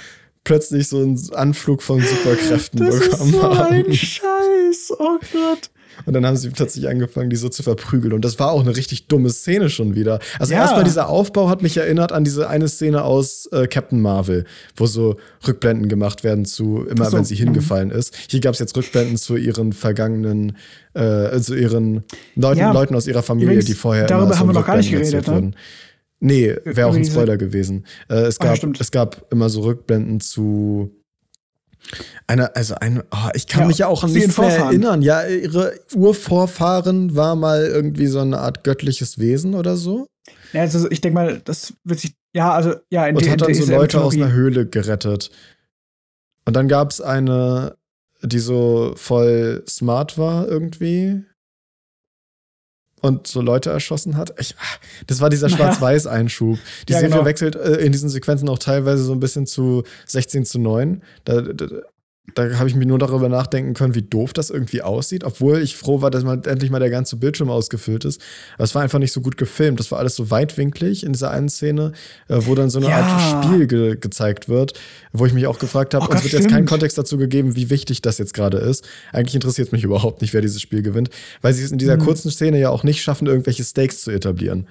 plötzlich so einen Anflug von Superkräften Das ist bekommen so haben. ein Scheiß. Oh Gott. Und dann haben sie plötzlich angefangen, die so zu verprügeln. Und das war auch eine richtig dumme Szene schon wieder. Also Ja. erstmal dieser Aufbau hat mich erinnert an diese eine Szene aus äh, Captain Marvel, wo so Rückblenden gemacht werden zu, immer so, wenn sie mhm. hingefallen ist. Hier gab es jetzt Rückblenden zu ihren vergangenen, äh, zu ihren Leuten, Ja. Leuten aus ihrer Familie, Übrigens, die vorher darüber haben wir noch gar nicht geredet, ne? wurden. Nee, wäre auch ein Spoiler gewesen. Äh, es, Ah, gab, stimmt. es gab immer so Rückblenden zu einer, also ein, oh, ich kann Ja, mich ja auch an nichts mehr Vorfahren. erinnern. Ja, ihre Urvorfahren war mal irgendwie so eine Art göttliches Wesen oder so. Ja, also ich denke mal, das wird sich. Ja, also, ja, in Und hat dann so Leute aus einer Höhle gerettet. Und dann gab es eine, die so voll smart war irgendwie. Und so Leute erschossen hat. Ich, ah, das war dieser Schwarz-Weiß-Einschub. Die Ja, Serie genau. wechselt äh, in diesen Sequenzen auch teilweise so ein bisschen zu 16 zu 9. Da, da, da habe ich mir nur darüber nachdenken können, wie doof das irgendwie aussieht, obwohl ich froh war, dass mal endlich mal der ganze Bildschirm ausgefüllt ist. Aber es war einfach nicht so gut gefilmt. Das war alles so weitwinklig in dieser einen Szene, äh, wo dann so eine Ja. Art Spiel ge gezeigt wird, wo ich mich auch gefragt habe, Oh uns wird jetzt kein stimmt. Kontext dazu gegeben, wie wichtig das jetzt gerade ist. Eigentlich interessiert es mich überhaupt nicht, wer dieses Spiel gewinnt, weil sie es in dieser Mhm. kurzen Szene ja auch nicht schaffen, irgendwelche Stakes zu etablieren.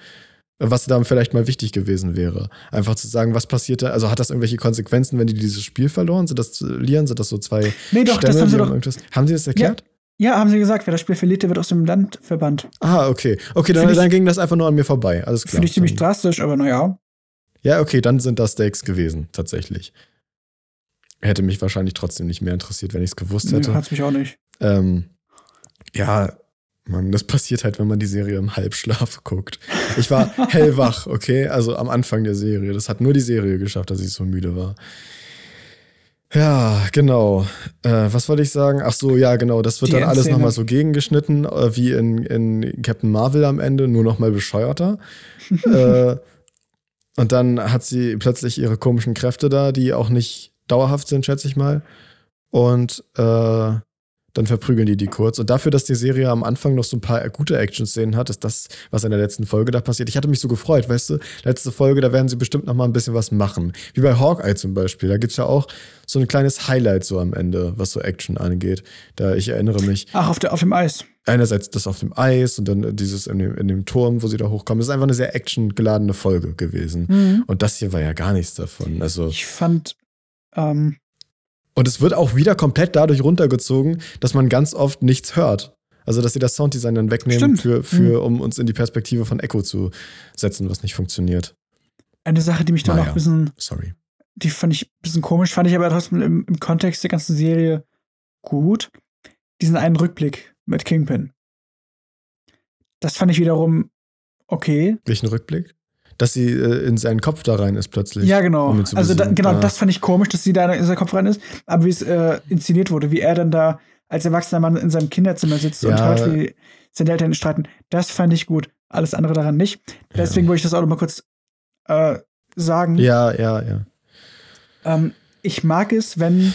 Was dann vielleicht mal wichtig gewesen wäre. Einfach zu sagen, was passiert da? Also hat das irgendwelche Konsequenzen, wenn die dieses Spiel verloren? Sind das Lieren? Sind das so zwei Nee, doch, das Stämme, haben sie doch- irgendwas- Haben sie das erklärt? Ja, haben sie gesagt, wer das Spiel verliert, der wird aus dem Land verbannt. Ah, okay. Okay, dann, ich- dann ging das einfach nur an mir vorbei. Alles klar. Finde ich ziemlich drastisch, aber naja. Ja, okay, dann sind das Stakes gewesen, tatsächlich. Hätte mich wahrscheinlich trotzdem nicht mehr interessiert, wenn ich es gewusst Nee, hätte. hat's mich auch nicht. Ähm, ja, Mann, das passiert halt, wenn man die Serie im Halbschlaf guckt. Ich war hellwach, okay? Also am Anfang der Serie. Das hat nur die Serie geschafft, dass ich so müde war. Ja, genau. Äh, was wollte ich sagen? Ach so, ja, genau. Das wird Die dann alles nochmal so gegengeschnitten, äh, wie in, in Captain Marvel am Ende, nur nochmal bescheuerter. äh, und dann hat sie plötzlich ihre komischen Kräfte da, die auch nicht dauerhaft sind, schätze ich mal. Und äh, dann verprügeln die die kurz. Und dafür, dass die Serie am Anfang noch so ein paar gute Action-Szenen hat, ist das, was in der letzten Folge da passiert. Ich hatte mich so gefreut, weißt du, letzte Folge, da werden sie bestimmt noch mal ein bisschen was machen. Wie bei Hawkeye zum Beispiel. Da gibt's ja auch so ein kleines Highlight so am Ende, was so Action angeht. Da ich erinnere mich, Ach, auf, der, auf dem Eis. einerseits das auf dem Eis und dann dieses in dem, in dem Turm, wo sie da hochkommen. Das ist einfach eine sehr actiongeladene Folge gewesen. Mhm. Und das hier war ja gar nichts davon. Also, Ich fand, ähm, und es wird auch wieder komplett dadurch runtergezogen, dass man ganz oft nichts hört. Also, dass sie das Sounddesign dann wegnehmen, Stimmt. für, für, um uns in die Perspektive von Echo zu setzen, was nicht funktioniert. eine Sache, die mich da Naja. noch ein bisschen, Sorry. die fand ich ein bisschen komisch, fand ich aber trotzdem im, im Kontext der ganzen Serie gut. Diesen einen Rückblick mit Kingpin. Das fand ich wiederum okay. Welchen Rückblick? Dass sie äh, in seinen Kopf da rein ist plötzlich. Ja, genau. um Also da, genau, Ah. das fand ich komisch, dass sie da in seinem Kopf rein ist. Aber wie es äh, inszeniert wurde, wie er dann da als erwachsener Mann in seinem Kinderzimmer sitzt und Ja. hört, wie seine Eltern streiten, das fand ich gut. Alles andere daran nicht. Deswegen wollte ich das auch noch mal kurz äh, sagen. Ja, ja, ja. Ähm, ich mag es, wenn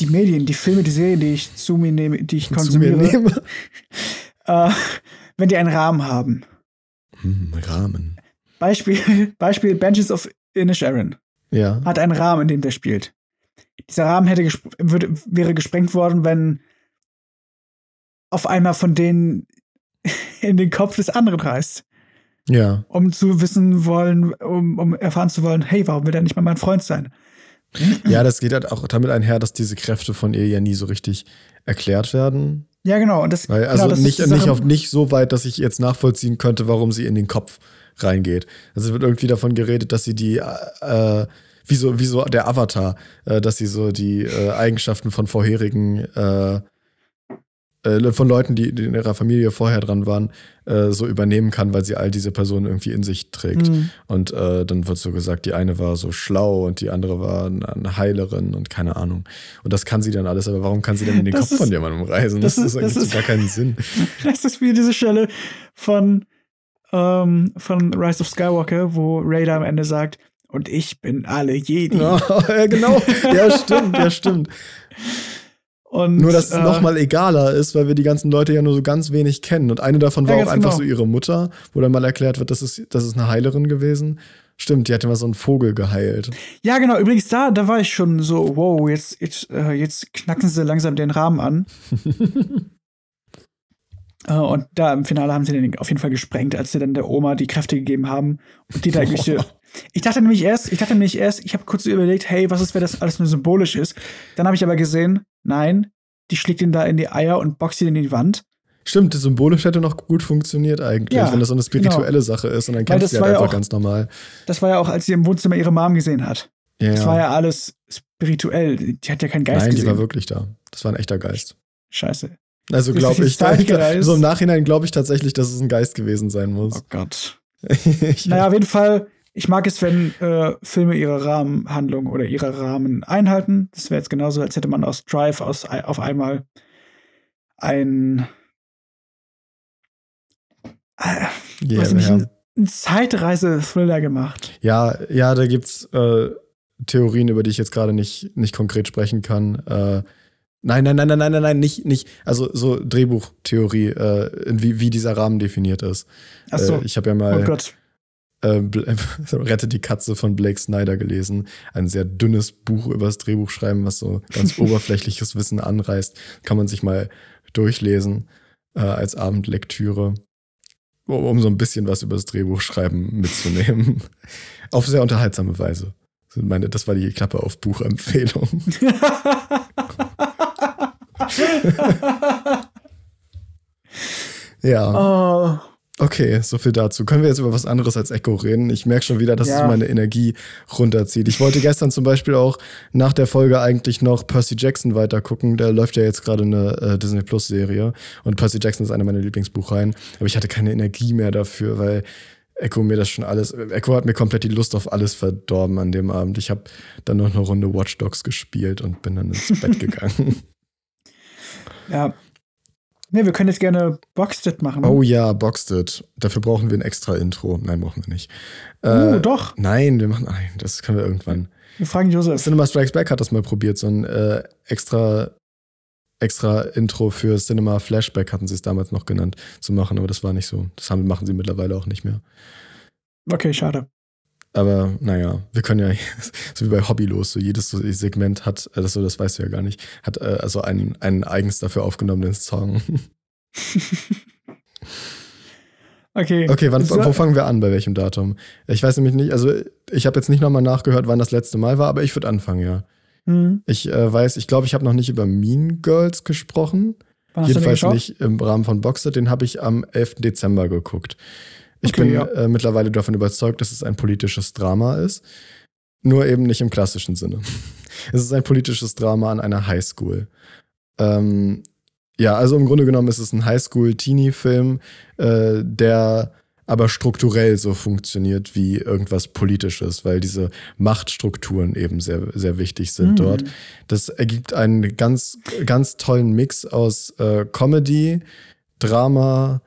die Medien, die Filme, die Serien, die ich zu mir nehme, die ich konsumiere, äh, wenn die einen Rahmen haben. Hm, Rahmen. Beispiel, Beispiel Benches of Inisherin. Ja. hat einen Rahmen, in dem der spielt. Dieser Rahmen hätte gesp würde, wäre gesprengt worden, wenn auf einmal von denen in den Kopf des anderen reißt, Ja. um zu wissen wollen, um, um erfahren zu wollen, hey, warum will er nicht mal mein Freund sein? Ja, das geht halt auch damit einher, dass diese Kräfte von ihr ja nie so richtig erklärt werden. Ja, genau. Und das, Weil, genau, also das ist nicht, nicht, auf, nicht so weit, dass ich jetzt nachvollziehen könnte, warum sie in den Kopf reingeht. Also es wird irgendwie davon geredet, dass sie die, äh, wie, so, wie so der Avatar, äh, dass sie so die äh, Eigenschaften von vorherigen, äh, äh, von Leuten, die, die in ihrer Familie vorher dran waren, äh, so übernehmen kann, weil sie all diese Personen irgendwie in sich trägt. Mhm. Und dann wird so gesagt, die eine war so schlau und die andere war eine Heilerin und keine Ahnung. Und das kann sie dann alles, aber warum kann sie denn in den Das Kopf ist- von jemandem reisen? Das, das ist, ist- eigentlich das so gar keinen Sinn. Das ist wie diese Stelle von, ähm, von Rise of Skywalker, wo Raider am Ende sagt, und ich bin alle Jedi. Ja, genau. Ja, stimmt, ja, stimmt. Und, Nur, dass es äh, noch mal egaler ist, weil wir die ganzen Leute ja nur so ganz wenig kennen. Und eine davon war Ja, auch einfach genau. so ihre Mutter, wo dann mal erklärt wird, das ist, das ist eine Heilerin gewesen. Stimmt, die hat immer so einen Vogel geheilt. Ja, genau. Übrigens, da, da war ich schon so, wow, jetzt, jetzt, äh, jetzt knacken sie langsam den Rahmen an. äh, und da im Finale haben sie den auf jeden Fall gesprengt, als sie dann der Oma die Kräfte gegeben haben. Und die da irgendwie so, ich dachte nämlich erst, ich dachte nämlich erst, ich habe kurz überlegt, hey, was ist, wenn das alles nur symbolisch ist? Dann habe ich aber gesehen, nein, die schlägt ihn da in die Eier und boxt ihn in die Wand. Stimmt, symbolisch hätte noch gut funktioniert eigentlich, Ja, wenn das so eine spirituelle Sache ist und dann kämpft sie halt ja einfach auch- ganz normal. Das war ja auch, als sie im Wohnzimmer ihre Mom gesehen hat. Ja, Das war ja alles spirituell. Die hat ja keinen Geist Nein, die gesehen. war wirklich da. Das war ein echter Geist. Scheiße. Also glaube ich, zeitgereist? so im Nachhinein glaube ich tatsächlich, dass es ein Geist gewesen sein Oh muss. Gott. Ich- Naja, auf jeden Fall, ich mag es, wenn äh, Filme ihre Rahmenhandlung oder ihre Rahmen einhalten. Das wäre jetzt genauso, als hätte man aus Drive aus, auf einmal ein, äh, Ja, weiß nicht, ja. ein, ein Zeitreise-Thriller gemacht. Ja, ja, da gibt's äh, Theorien, über die ich jetzt gerade nicht, nicht konkret sprechen kann. Äh, Nein, nein, nein, nein, nein, nein, nein, nicht, nicht. Also so Drehbuchtheorie, äh, wie, wie dieser Rahmen definiert ist. Ach so. Äh, ich habe ja mal Oh Gott. äh, Rette die Katze von Blake Snyder gelesen. Ein sehr dünnes Buch über das Drehbuchschreiben, was so ganz oberflächliches Wissen anreißt. Kann man sich mal durchlesen äh, als Abendlektüre, um, um so ein bisschen was über das Drehbuchschreiben mitzunehmen. Auf sehr unterhaltsame Weise. Meine, das war die Klappe auf Buchempfehlung. Ja, oh. okay, so viel dazu. Können wir jetzt über was anderes als Echo reden? Ich merke schon wieder, dass Ja. es meine Energie runterzieht. Ich wollte gestern zum Beispiel auch nach der Folge eigentlich noch Percy Jackson weitergucken. Da läuft ja jetzt gerade eine äh, Disney Plus Serie und Percy Jackson ist eine meiner Lieblingsbuchreihen. Aber ich hatte keine Energie mehr dafür, weil Echo mir das schon alles. Echo hat mir komplett die Lust auf alles verdorben an dem Abend. Ich habe dann noch eine Runde Watch Dogs gespielt und bin dann ins Bett gegangen. Ja. Nee, wir können jetzt gerne Boxed machen. Oh ja, Boxed It. Dafür brauchen wir ein extra Intro. Nein, brauchen wir nicht. Uh, Äh, doch. Nein, wir machen. Nein, das können wir irgendwann. Wir fragen Josef. Cinema Strikes Back hat das mal probiert, so ein äh, extra, extra Intro für Cinema Flashback hatten sie es damals noch genannt, zu machen, aber das war nicht so. Das haben, machen sie mittlerweile auch nicht mehr. Okay, schade. Aber naja, wir können ja, so wie bei Hobbylos, so jedes Segment hat, äh, das, so, das weißt du ja gar nicht, hat äh, also einen, einen eigens dafür aufgenommenen Song. Okay. Okay, wann, So- wo fangen wir an? Bei welchem Datum? Ich weiß nämlich nicht, also ich habe jetzt nicht nochmal nachgehört, wann das letzte Mal war, aber ich würde anfangen, ja. Hm. Ich äh, weiß, ich glaube, ich habe noch nicht über Mean Girls gesprochen. Jedenfalls nicht im Rahmen von Boxer. Den habe ich am 11. Dezember geguckt. Ich Okay, bin ja. äh, mittlerweile davon überzeugt, dass es ein politisches Drama ist. Nur eben nicht im klassischen Sinne. es ist ein politisches Drama an einer Highschool. Ähm, ja, also im Grunde genommen ist es ein Highschool-Teenie-Film, äh, der aber strukturell so funktioniert wie irgendwas Politisches, weil diese Machtstrukturen eben sehr, sehr wichtig sind Hm. dort. Das ergibt einen ganz, ganz tollen Mix aus äh, Comedy, Drama,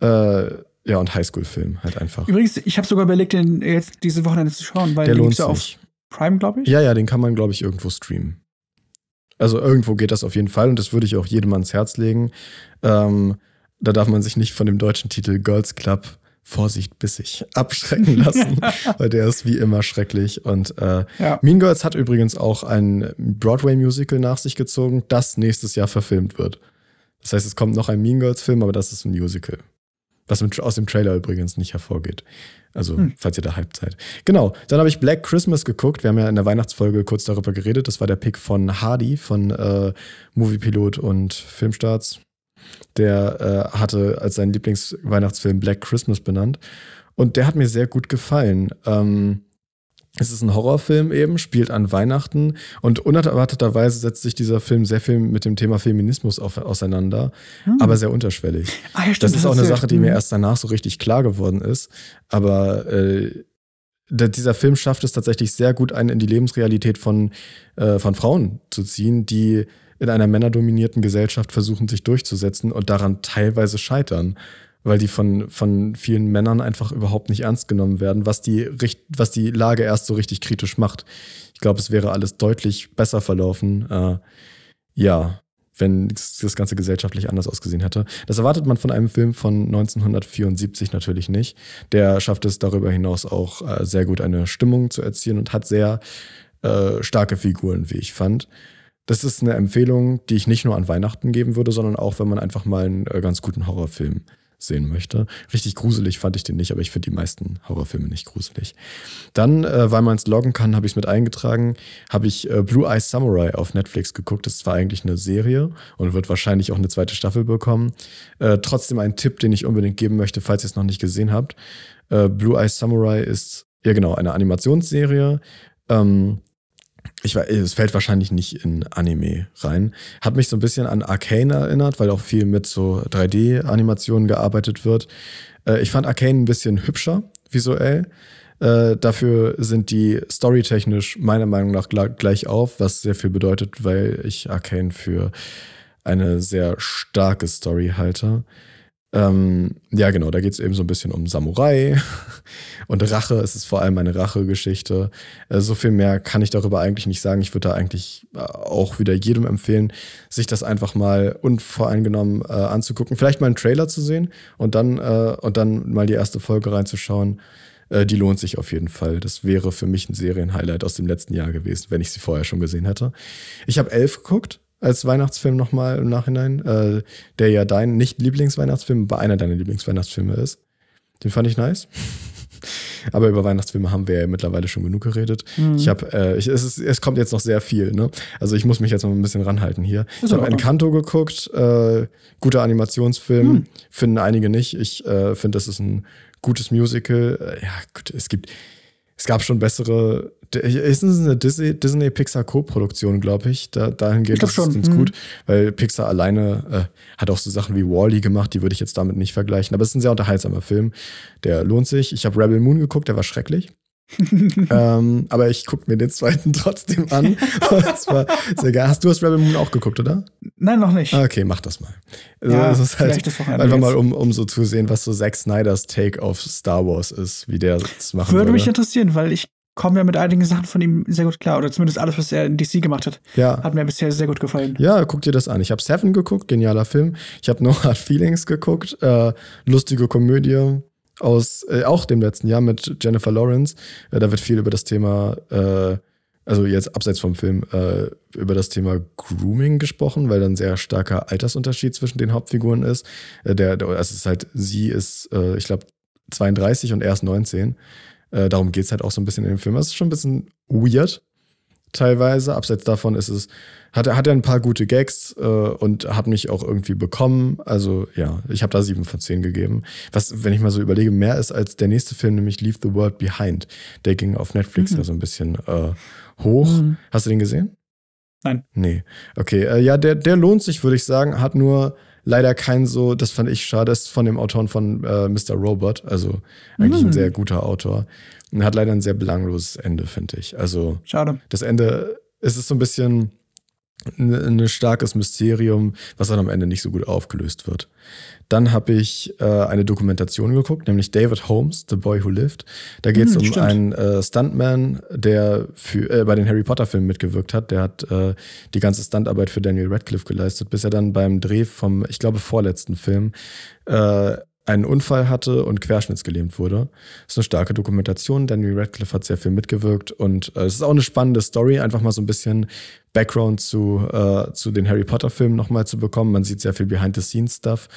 äh, ja, und Highschool-Film halt einfach. Übrigens, ich habe sogar überlegt, den jetzt diese Wochenende zu schauen, weil Der lohnt ja auf sich. Prime, glaube ich. Ja, ja, den kann man, glaube ich, irgendwo streamen. Also irgendwo geht das auf jeden Fall und das würde ich auch jedem ans Herz legen. Ähm, da darf man sich nicht von dem deutschen Titel Girls Club Vorsicht bissig abschrecken lassen, weil der ist wie immer schrecklich. Und äh, Ja. Mean Girls hat übrigens auch ein Broadway-Musical nach sich gezogen, das nächstes Jahr verfilmt wird. Das heißt, es kommt noch ein Mean Girls-Film, aber das ist ein Musical. Was aus dem Trailer übrigens nicht hervorgeht. Also, Hm. falls ihr da hyped seid. Genau, dann habe ich Black Christmas geguckt. Wir haben ja in der Weihnachtsfolge kurz darüber geredet. Das war der Pick von Hardy von äh, Moviepilot und Filmstarts. Der äh, hatte als seinen Lieblingsweihnachtsfilm Black Christmas benannt. Und der hat mir sehr gut gefallen. Ähm, es ist ein Horrorfilm eben, spielt an Weihnachten und unerwarteterweise setzt sich dieser Film sehr viel mit dem Thema Feminismus auf, auseinander, Hm. aber sehr unterschwellig. ah, ja, stimmt, Das ist auch eine Sache, die mir hm. erst danach so richtig klar geworden ist. Aber äh, dieser Film schafft es tatsächlich sehr gut, einen in die Lebensrealität von, äh, von Frauen zu ziehen, die in einer männerdominierten Gesellschaft versuchen, sich durchzusetzen und daran teilweise scheitern. Weil die von, von vielen Männern einfach überhaupt nicht ernst genommen werden, was die, was die Lage erst so richtig kritisch macht. Ich glaube, es wäre alles deutlich besser verlaufen. Äh, ja, wenn das Ganze gesellschaftlich anders ausgesehen hätte. Das erwartet man von einem Film von 1974 natürlich nicht. Der schafft es darüber hinaus auch äh, sehr gut eine Stimmung zu erzielen und hat sehr äh, starke Figuren, wie ich fand. Das ist eine Empfehlung, die ich nicht nur an Weihnachten geben würde, sondern auch, wenn man einfach mal einen äh, ganz guten Horrorfilm sehen möchte. Richtig gruselig fand ich den nicht, aber ich finde die meisten Horrorfilme nicht gruselig. Dann, äh, weil man es loggen kann, habe ich es mit eingetragen, habe ich äh, Blue Eye Samurai auf Netflix geguckt. Das war eigentlich eine Serie und wird wahrscheinlich auch eine zweite Staffel bekommen. Äh, trotzdem ein Tipp, den ich unbedingt geben möchte, falls ihr es noch nicht gesehen habt. Äh, Blue Eye Samurai ist, ja genau, eine Animationsserie. Ähm, ich weiß, es fällt wahrscheinlich nicht in Anime rein. Hat mich so ein bisschen an Arcane erinnert, weil auch viel mit so 3D-Animationen gearbeitet wird. Äh, ich fand Arcane ein bisschen hübscher visuell. Äh, dafür sind die storytechnisch meiner Meinung nach gleich auf, was sehr viel bedeutet, weil ich Arcane für eine sehr starke Story halte. Ähm, ja, genau, da geht es eben so ein bisschen um Samurai und Rache. Es ist vor allem eine Rachegeschichte. Äh, so viel mehr kann ich darüber eigentlich nicht sagen. Ich würde da eigentlich äh, auch wieder jedem empfehlen, sich das einfach mal unvoreingenommen äh, anzugucken. Vielleicht mal einen Trailer zu sehen und dann, äh, und dann mal die erste Folge reinzuschauen. Äh, die lohnt sich auf jeden Fall. Das wäre für mich ein Serienhighlight aus dem letzten Jahr gewesen, wenn ich sie vorher schon gesehen hätte. Ich habe elf geguckt als Weihnachtsfilm nochmal im Nachhinein, äh, der ja dein nicht Lieblingsweihnachtsfilm, aber einer deiner Lieblingsweihnachtsfilme ist. Den fand ich nice. aber über Weihnachtsfilme haben wir ja mittlerweile schon genug geredet. Mhm. Ich habe, äh, es, ist, es kommt jetzt noch sehr viel, ne? Also ich muss mich jetzt mal ein bisschen ranhalten hier. Ist ich habe Encanto geguckt, äh, guter Animationsfilm, mhm. finden einige nicht. Ich äh, finde, das ist ein gutes Musical. Äh, ja, gut, es gibt, es gab schon bessere ist es eine Disney-Pixar-Co-Produktion, glaube ich. Da, dahingehend ist es ganz mhm. gut, weil Pixar alleine äh, hat auch so Sachen wie Wally -E gemacht, die würde ich jetzt damit nicht vergleichen. Aber es ist ein sehr unterhaltsamer Film. Der lohnt sich. Ich habe Rebel Moon geguckt, der war schrecklich. ähm, aber ich gucke mir den zweiten trotzdem an. das war sehr geil. Hast du das Rebel Moon auch geguckt, oder? Nein, noch nicht. Ah, okay, mach das mal. Also, ja, das ist halt einfach mal, um, um so zu sehen, was so Zack Snyders Take auf Star Wars ist, wie der das machen würde. Würde mich interessieren, weil ich komme ja mit einigen Sachen von ihm sehr gut klar. Oder zumindest alles, was er in DC gemacht hat. Ja. Hat mir bisher sehr gut gefallen. Ja, guck dir das an. Ich habe Seven geguckt, genialer Film. Ich habe No Hard Feelings geguckt, äh, lustige Komödie aus äh, auch dem letzten Jahr mit Jennifer Lawrence. Äh, da wird viel über das Thema, äh, also jetzt abseits vom Film, äh, über das Thema Grooming gesprochen, weil dann sehr starker Altersunterschied zwischen den Hauptfiguren ist. Äh, der, der, es ist halt, sie ist, ich glaube, 32 und er ist 19. Äh, darum geht es halt auch so ein bisschen in dem Film. Es ist schon ein bisschen weird, teilweise. Abseits davon ist es, hat, hat er ein paar gute Gags äh, und hat mich auch irgendwie bekommen. Also ja, ich habe da sieben von zehn gegeben. Was, wenn ich mal so überlege, mehr ist als der nächste Film, nämlich Leave the World Behind. Der ging auf Netflix mhm. ja so ein bisschen äh, hoch. Mhm. Hast du den gesehen? Nein. Nee. Okay, äh, ja, der, der lohnt sich, würde ich sagen. Hat nur leider kein so, das fand ich schade, ist von dem Autoren von äh, Mr. Robot, also eigentlich mm. ein sehr guter Autor. Und hat leider ein sehr belangloses Ende, finde ich. Also schade. Das Ende, es ist so ein bisschen ein, ein starkes Mysterium, was dann am Ende nicht so gut aufgelöst wird. Dann habe ich äh, eine Dokumentation geguckt, nämlich David Holmes, The Boy Who Lived. Da geht es hm, um einen äh, Stuntman, der für, äh, bei den Harry Potter-Filmen mitgewirkt hat. Der hat äh, die ganze Stuntarbeit für Daniel Radcliffe geleistet, bis er dann beim Dreh vom, ich glaube, vorletzten Film äh, einen Unfall hatte und querschnittsgelähmt wurde. Das ist eine starke Dokumentation. Daniel Radcliffe hat sehr viel mitgewirkt und äh, es ist auch eine spannende Story, einfach mal so ein bisschen Background zu, äh, zu den Harry Potter-Filmen nochmal zu bekommen. Man sieht sehr viel Behind-the-Scenes-Stuff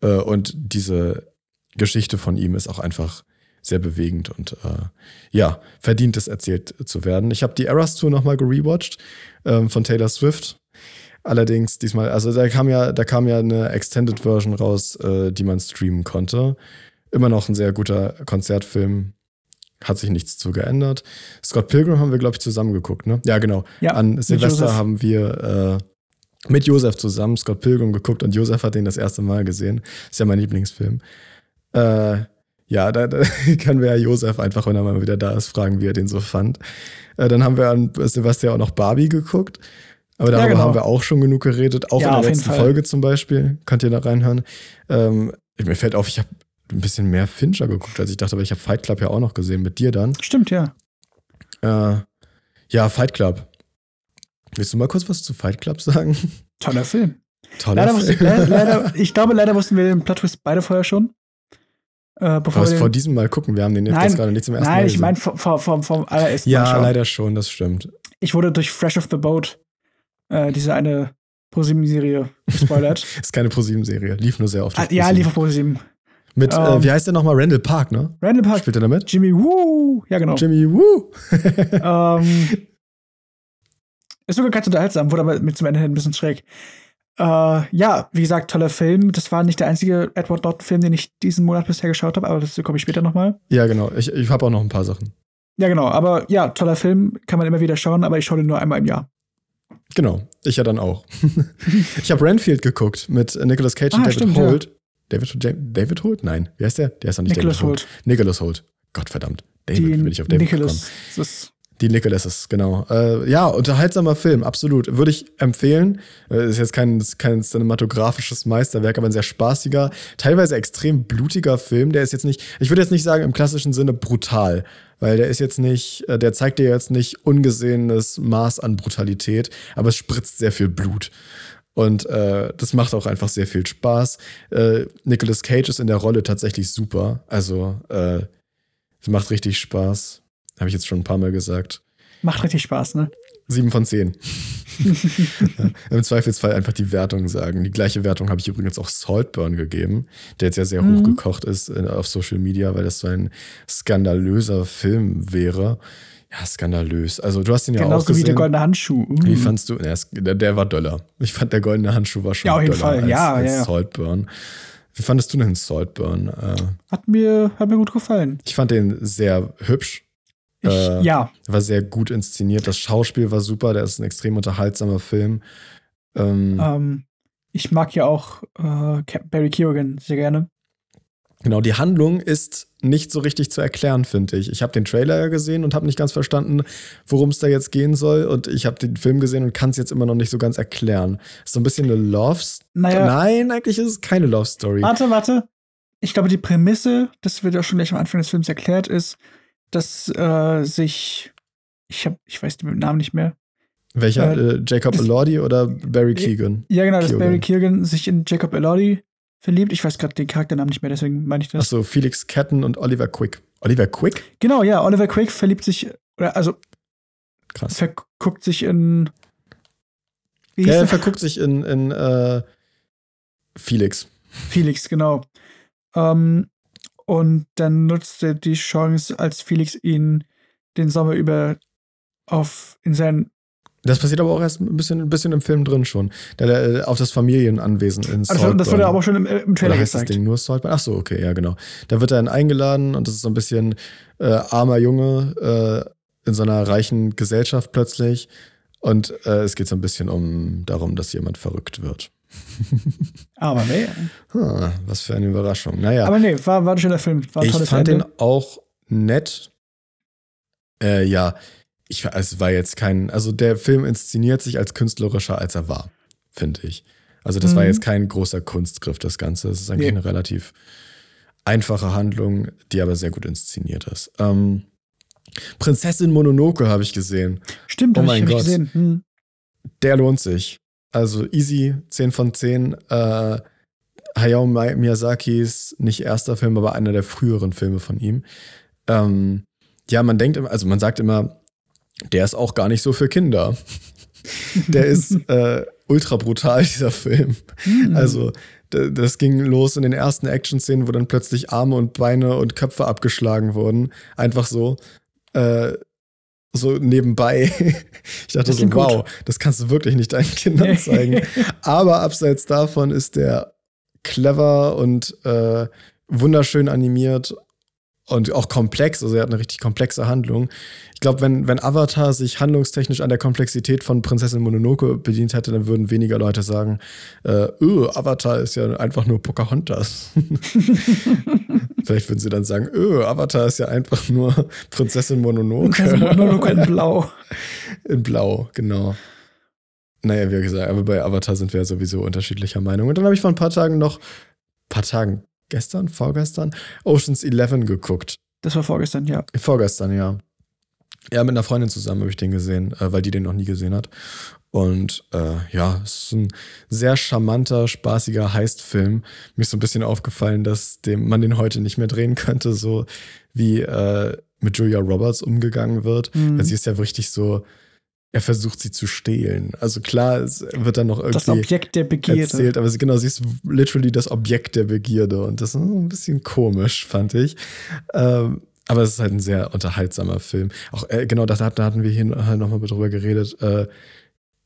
äh, und diese Geschichte von ihm ist auch einfach sehr bewegend und äh, ja, verdient es erzählt zu werden. Ich habe die Eras Tour nochmal gerewatcht ähm, von Taylor Swift Allerdings diesmal, also da kam ja, da kam ja eine Extended Version raus, äh, die man streamen konnte. Immer noch ein sehr guter Konzertfilm. Hat sich nichts zu geändert. Scott Pilgrim haben wir, glaube ich, zusammen geguckt, ne? Ja, genau. Ja, An Silvester haben wir äh, mit Josef zusammen Scott Pilgrim geguckt und Josef hat den das erste Mal gesehen. Ist ja mein Lieblingsfilm. Äh, ja, da, da können wir ja Josef einfach, wenn er mal wieder da ist, fragen, wie er den so fand. Äh, dann haben wir an Silvester auch noch Barbie geguckt. Aber darüber ja, genau. haben wir auch schon genug geredet, auch ja, in der letzten Folge zum Beispiel. Könnt ihr da reinhören. Ähm, mir fällt auf, ich habe ein bisschen mehr Fincher geguckt, als ich dachte, aber ich habe Fight Club ja auch noch gesehen mit dir dann. Stimmt, ja. Äh, ja, Fight Club. Willst du mal kurz was zu Fight Club sagen? Toller Film. Toller leider Film. Wusste, leider, ich glaube, leider wussten wir den Plot Twist beide vorher schon. Äh, bevor wir vor diesem Mal gucken, wir haben den jetzt nein, gerade nicht zum ersten nein, Mal Nein, ich meine vom, vom, vom allerersten ja, Mal. Ja, leider schon, das stimmt. Ich wurde durch Fresh of the Boat äh, diese eine ProSieben-Serie gespoilert. ist keine ProSieben-Serie, lief nur sehr oft. Ah, ja, lief auf ProSieben. Mit, äh, ähm, wie heißt der nochmal? Randall Park, ne? Randall Park. Spielt er damit? Jimmy Woo. Ja, genau. Jimmy Woo. ähm, ist sogar ganz unterhaltsam, wurde aber mit zum Ende ein bisschen schräg. Äh, ja, wie gesagt, toller Film. Das war nicht der einzige Edward Norton-Film, den ich diesen Monat bisher geschaut habe, aber dazu komme ich später nochmal. Ja, genau. Ich, ich habe auch noch ein paar Sachen. Ja, genau. Aber ja, toller Film. Kann man immer wieder schauen, aber ich schaue den nur einmal im Jahr. Genau, ich ja dann auch. ich habe Renfield geguckt mit Nicolas Cage ah, und David stimmt, Holt. Ja. David, David Holt? Nein. Wie heißt der? Der ist doch nicht Nicholas David Holt. Holt. Nicholas Holt. Gott verdammt. David, Die bin ich auf David Nicholas. gekommen. Die Nicholas, genau. Äh, ja, unterhaltsamer Film, absolut. Würde ich empfehlen. Äh, ist jetzt kein, kein cinematografisches Meisterwerk, aber ein sehr spaßiger, teilweise extrem blutiger Film. Der ist jetzt nicht, ich würde jetzt nicht sagen im klassischen Sinne brutal, weil der ist jetzt nicht, äh, der zeigt dir jetzt nicht ungesehenes Maß an Brutalität, aber es spritzt sehr viel Blut. Und äh, das macht auch einfach sehr viel Spaß. Äh, Nicolas Cage ist in der Rolle tatsächlich super. Also, äh, es macht richtig Spaß. Habe ich jetzt schon ein paar Mal gesagt. Macht richtig Spaß, ne? Sieben von zehn. ja, Im Zweifelsfall einfach die Wertung sagen. Die gleiche Wertung habe ich übrigens auch Saltburn gegeben, der jetzt ja sehr mhm. hochgekocht ist äh, auf Social Media, weil das so ein skandalöser Film wäre. Ja, skandalös. Also du hast ihn ja Genauso auch gesehen. wie der goldene Handschuh. Mhm. Wie fandst du? Der, der, war Döller. Ich fand der goldene Handschuh war schon ja, auf jeden Fall. Als, ja, als ja, Saltburn. Wie fandest du denn Saltburn? Äh, hat, mir, hat mir gut gefallen. Ich fand den sehr hübsch. Ich, äh, ja. War sehr gut inszeniert. Das Schauspiel war super. Der ist ein extrem unterhaltsamer Film. Ähm, ähm, ich mag ja auch äh, Barry Keoghan sehr gerne. Genau, die Handlung ist nicht so richtig zu erklären, finde ich. Ich habe den Trailer ja gesehen und habe nicht ganz verstanden, worum es da jetzt gehen soll. Und ich habe den Film gesehen und kann es jetzt immer noch nicht so ganz erklären. Ist so ein bisschen eine Love Story. Naja. Nein, eigentlich ist es keine Love Story. Warte, warte. Ich glaube, die Prämisse, das wird ja schon gleich am Anfang des Films erklärt, ist, dass äh, sich, ich habe, ich weiß den Namen nicht mehr. Welcher? Äh, äh Jacob Elordi oder Barry Keegan? Ja, genau, dass Barry Keegan sich in Jacob Elordi verliebt. Ich weiß gerade den Charakternamen nicht mehr, deswegen meine ich das. Achso, Felix Ketten und Oliver Quick. Oliver Quick? Genau, ja, Oliver Quick verliebt sich, oder also Krass. verguckt sich in. ja, er verguckt sich in, in äh, Felix. Felix, genau. Ähm, und dann nutzt er die Chance, als Felix ihn den Sommer über auf in sein das passiert aber auch erst ein bisschen, ein bisschen im Film drin schon. Der, äh, auf das Familienanwesen in also Saltburn. Das wurde aber auch schon im, im Trailer Oder heißt gezeigt. das Ding nur Saltburn? Ach so, okay, ja, genau. Da wird er dann eingeladen und das ist so ein bisschen äh, armer Junge äh, in so einer reichen Gesellschaft plötzlich. Und äh, es geht so ein bisschen um darum, dass jemand verrückt wird. aber nee. Ah, was für eine Überraschung. Naja. Aber nee, war, war ein schöner Film. War ein ich fand Ende. den auch nett. Äh, ja, ich, es war jetzt kein, also der Film inszeniert sich als künstlerischer, als er war, finde ich. Also das mhm. war jetzt kein großer Kunstgriff, das Ganze. Es ist eigentlich nee. eine relativ einfache Handlung, die aber sehr gut inszeniert ist. Ähm, Prinzessin Mononoke habe ich gesehen. Stimmt, oh mein ich, Gott. gesehen. Hm. Der lohnt sich. Also easy, 10 von 10. Äh, Hayao Miyazakis nicht erster Film, aber einer der früheren Filme von ihm. Ähm, ja, man denkt immer, also man sagt immer, der ist auch gar nicht so für Kinder. der ist äh, ultra brutal, dieser Film. Mhm. Also, das ging los in den ersten Action-Szenen, wo dann plötzlich Arme und Beine und Köpfe abgeschlagen wurden. Einfach so. Äh, so nebenbei. Ich dachte so, wow, das kannst du wirklich nicht deinen Kindern zeigen. Aber abseits davon ist der clever und äh, wunderschön animiert und auch komplex, also er hat eine richtig komplexe Handlung. Ich glaube, wenn, wenn Avatar sich handlungstechnisch an der Komplexität von Prinzessin Mononoke bedient hätte, dann würden weniger Leute sagen, äh, öh, Avatar ist ja einfach nur Pocahontas. Vielleicht würden sie dann sagen, öh, Avatar ist ja einfach nur Prinzessin Mononoke. Prinzessin Mononoke in Blau. In Blau, genau. Naja, wie gesagt, aber bei Avatar sind wir ja sowieso unterschiedlicher Meinung. Und dann habe ich vor ein paar Tagen noch, paar Tagen, gestern, vorgestern, Oceans 11 geguckt. Das war vorgestern, ja. Vorgestern, ja. Ja, mit einer Freundin zusammen habe ich den gesehen, äh, weil die den noch nie gesehen hat. Und äh, ja, es ist ein sehr charmanter, spaßiger Heist-Film. Mir ist so ein bisschen aufgefallen, dass dem, man den heute nicht mehr drehen könnte, so wie äh, mit Julia Roberts umgegangen wird. Mhm. Also sie ist ja richtig so, er versucht sie zu stehlen. Also klar, es wird dann noch irgendwie das Objekt der Begierde erzählt, aber genau, sie ist literally das Objekt der Begierde und das ist ein bisschen komisch, fand ich. Ähm, aber es ist halt ein sehr unterhaltsamer Film. Auch äh, genau, da, da, hatten wir hier halt nochmal drüber geredet, äh,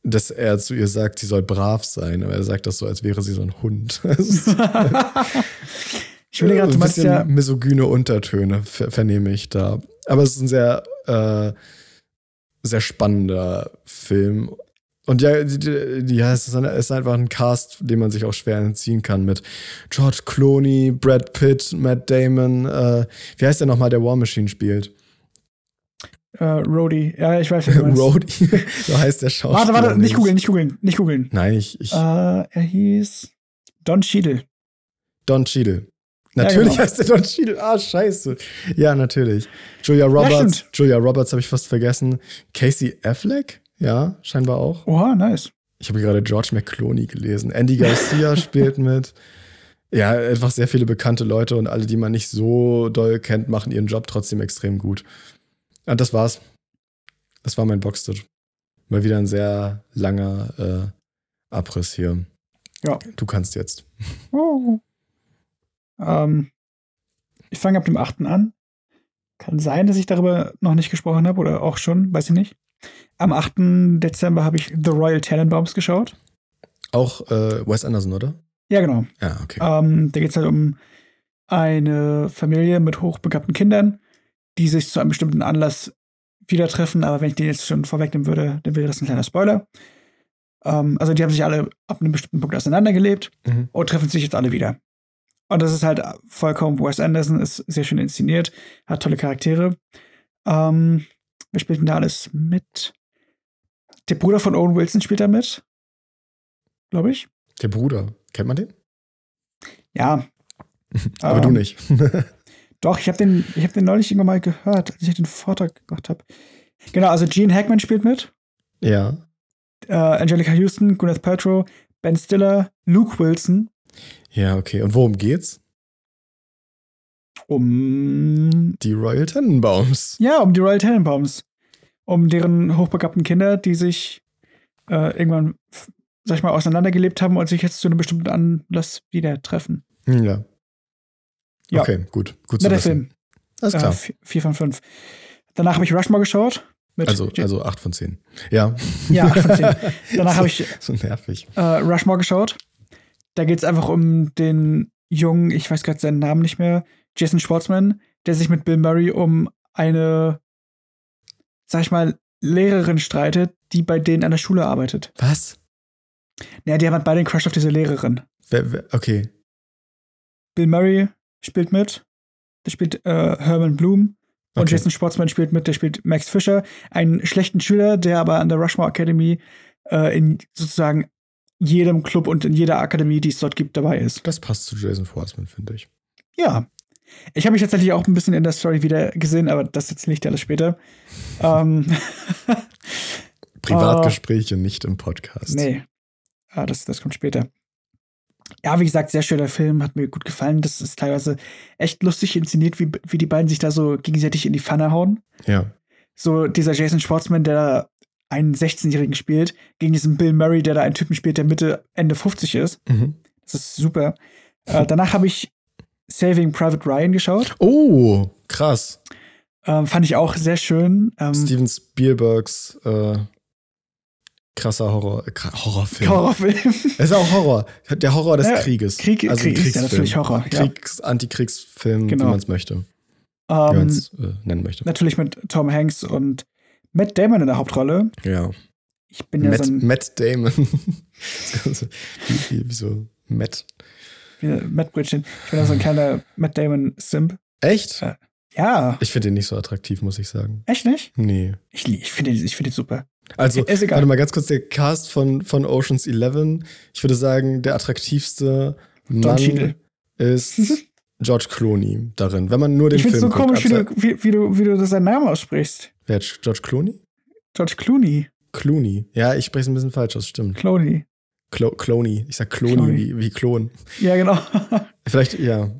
dass er zu ihr sagt, sie soll brav sein, aber er sagt das so, als wäre sie so ein Hund. ich will gerade ein bisschen ja misogyne Untertöne vernehme ich da. Aber es ist ein sehr äh, sehr spannender Film. Und ja, die, die, es, ist, es ist einfach ein Cast, den man sich auch schwer entziehen kann mit George Clooney, Brad Pitt, Matt Damon. Äh, wie heißt der nochmal, der War Machine spielt? Äh, Rhodey. Ja, ich weiß, meinst. Rhodey, so heißt der Schauspieler. Warte, warte, nicht googeln, nicht googeln, nicht googeln. Nein, ich. ich Äh, er hieß Don Cheadle. Don Cheadle. Natürlich genau. heißt der Don Cheadle. Ah, scheiße. Ja, natürlich. Julia Roberts. stimmt. Julia Roberts habe ich fast vergessen. Casey Affleck? Ja, scheinbar auch. Oha, nice. Ich habe gerade George McClooney gelesen. Andy Garcia spielt mit. Ja, einfach sehr viele bekannte Leute und alle, die man nicht so doll kennt, machen ihren Job trotzdem extrem gut. Und das war's. Das war mein Boxed. Mal wieder ein sehr langer äh, Abriss hier. Ja. Du kannst jetzt. Oh. Ähm, ich fange ab dem 8. an. Kann sein, dass ich darüber noch nicht gesprochen habe oder auch schon, weiß ich nicht. Am 8. Dezember habe ich The Royal Tenenbaums geschaut. Auch äh, Wes Anderson, oder? Ja, genau. Ja, okay. Ähm, da geht es halt um eine Familie mit hochbegabten Kindern, die sich zu einem bestimmten Anlass wieder treffen. Aber wenn ich den jetzt schon vorwegnehmen würde, dann wäre das ein kleiner Spoiler. Ähm, also die haben sich alle ab einem bestimmten Punkt auseinandergelebt Mhm. und treffen sich jetzt alle wieder. Und das ist halt vollkommen Wes Anderson, ist sehr schön inszeniert, hat tolle Charaktere. Ähm, wer spielt denn da alles mit? Der Bruder von Owen Wilson spielt da mit. Glaube ich. Der Bruder. Kennt man den? Ja. Aber Ähm, du nicht. Doch, ich habe den, ich hab den neulich irgendwann mal gehört, als ich den Vortrag gemacht habe. Genau, also Gene Hackman spielt mit. ja. Äh, Angelica Houston, Gwyneth Paltrow, Ben Stiller, Luke Wilson. Ja, okay. Und worum geht's? Um Die Royal Tenenbaums. Ja, um die Royal Tenenbaums. Um deren hochbegabten Kinder, die sich äh, irgendwann, sag ich mal, auseinandergelebt haben und sich jetzt zu einem bestimmten Anlass wieder treffen. Ja. Ja. Okay, gut. Gut zu Netter wissen. Film. Alles Äh, klar. vi- vier von fünf. Danach habe ich Rushmore geschaut. Mit also, also 8 von 10. Ja. Ja, acht von zehn. Danach habe ich So nervig. äh, Rushmore geschaut. Da geht es einfach um den jungen, ich weiß gerade seinen Namen nicht mehr, Jason Schwartzman, der sich mit Bill Murray um eine, sag ich mal, Lehrerin streitet, die bei denen an der Schule arbeitet. Was? Ja, die haben halt beide einen Crush auf diese Lehrerin. Okay. Bill Murray spielt mit. Der spielt äh, Herman Bloom. Und Okay. Jason Schwartzman spielt mit. Der spielt Max Fischer, einen schlechten Schüler, der aber an der Rushmore Academy äh, in sozusagen jedem Club und in jeder Akademie, die es dort gibt, dabei ist. Das passt zu Jason Schwartzman, finde ich. Ja. Ich habe mich tatsächlich auch ein bisschen in der Story wieder gesehen, aber das erzähle ich dir alles später. ähm, Privatgespräche nicht im Podcast. nee. Ah, das, das kommt später. Ja, wie gesagt, sehr schöner Film, hat mir gut gefallen. Das ist teilweise echt lustig inszeniert, wie, wie die beiden sich da so gegenseitig in die Pfanne hauen. Ja. So dieser Jason Schwartzman, der da einen 16-Jährigen spielt, gegen diesen Bill Murray, der da einen Typen spielt, der Mitte, Ende 50 ist. Mhm. Das ist super. Äh, danach habe ich Saving Private Ryan geschaut. Oh, krass. Ähm, fand ich auch sehr schön. Ähm, Steven Spielbergs äh, krasser Horror, kra- Horrorfilm. Horrorfilm. Es ist auch Horror. Der Horror des Ja, Krieges. Krieg- also Krieg ist ja natürlich Horror, ja. Kriegs-, Antikriegsfilm, Genau. wie man es möchte. Wie man ähm, es äh, nennen möchte. natürlich mit Tom Hanks und Matt Damon in der Hauptrolle. Ja. Ich bin ja Matt, so ein Matt Damon. wie, so Matt. wie, Matt Bridgen. Ich bin ja so ein kleiner Matt Damon-Simp. Echt? Ja. Ja, Ich finde ihn nicht so attraktiv, muss ich sagen. echt nicht? Nee. Ich, ich finde ihn, ich finde ihn super. Also, Ist egal. warte mal ganz kurz, der Cast von, von Oceans 11. Ich würde sagen, der attraktivste Mann Cheadle. ist George Clooney darin. Wenn man nur den Ich finde es Film so komisch, wie guckt. du, wie, wie, du, wie du seinen Namen aussprichst. Wer George Clooney? George Clooney. Clooney. Ja, ich spreche es ein bisschen falsch aus, stimmt. Clooney. Clo Cloney. Ich sag Cloney Clooney. wie, wie Klon. Ja, genau. Vielleicht, ja.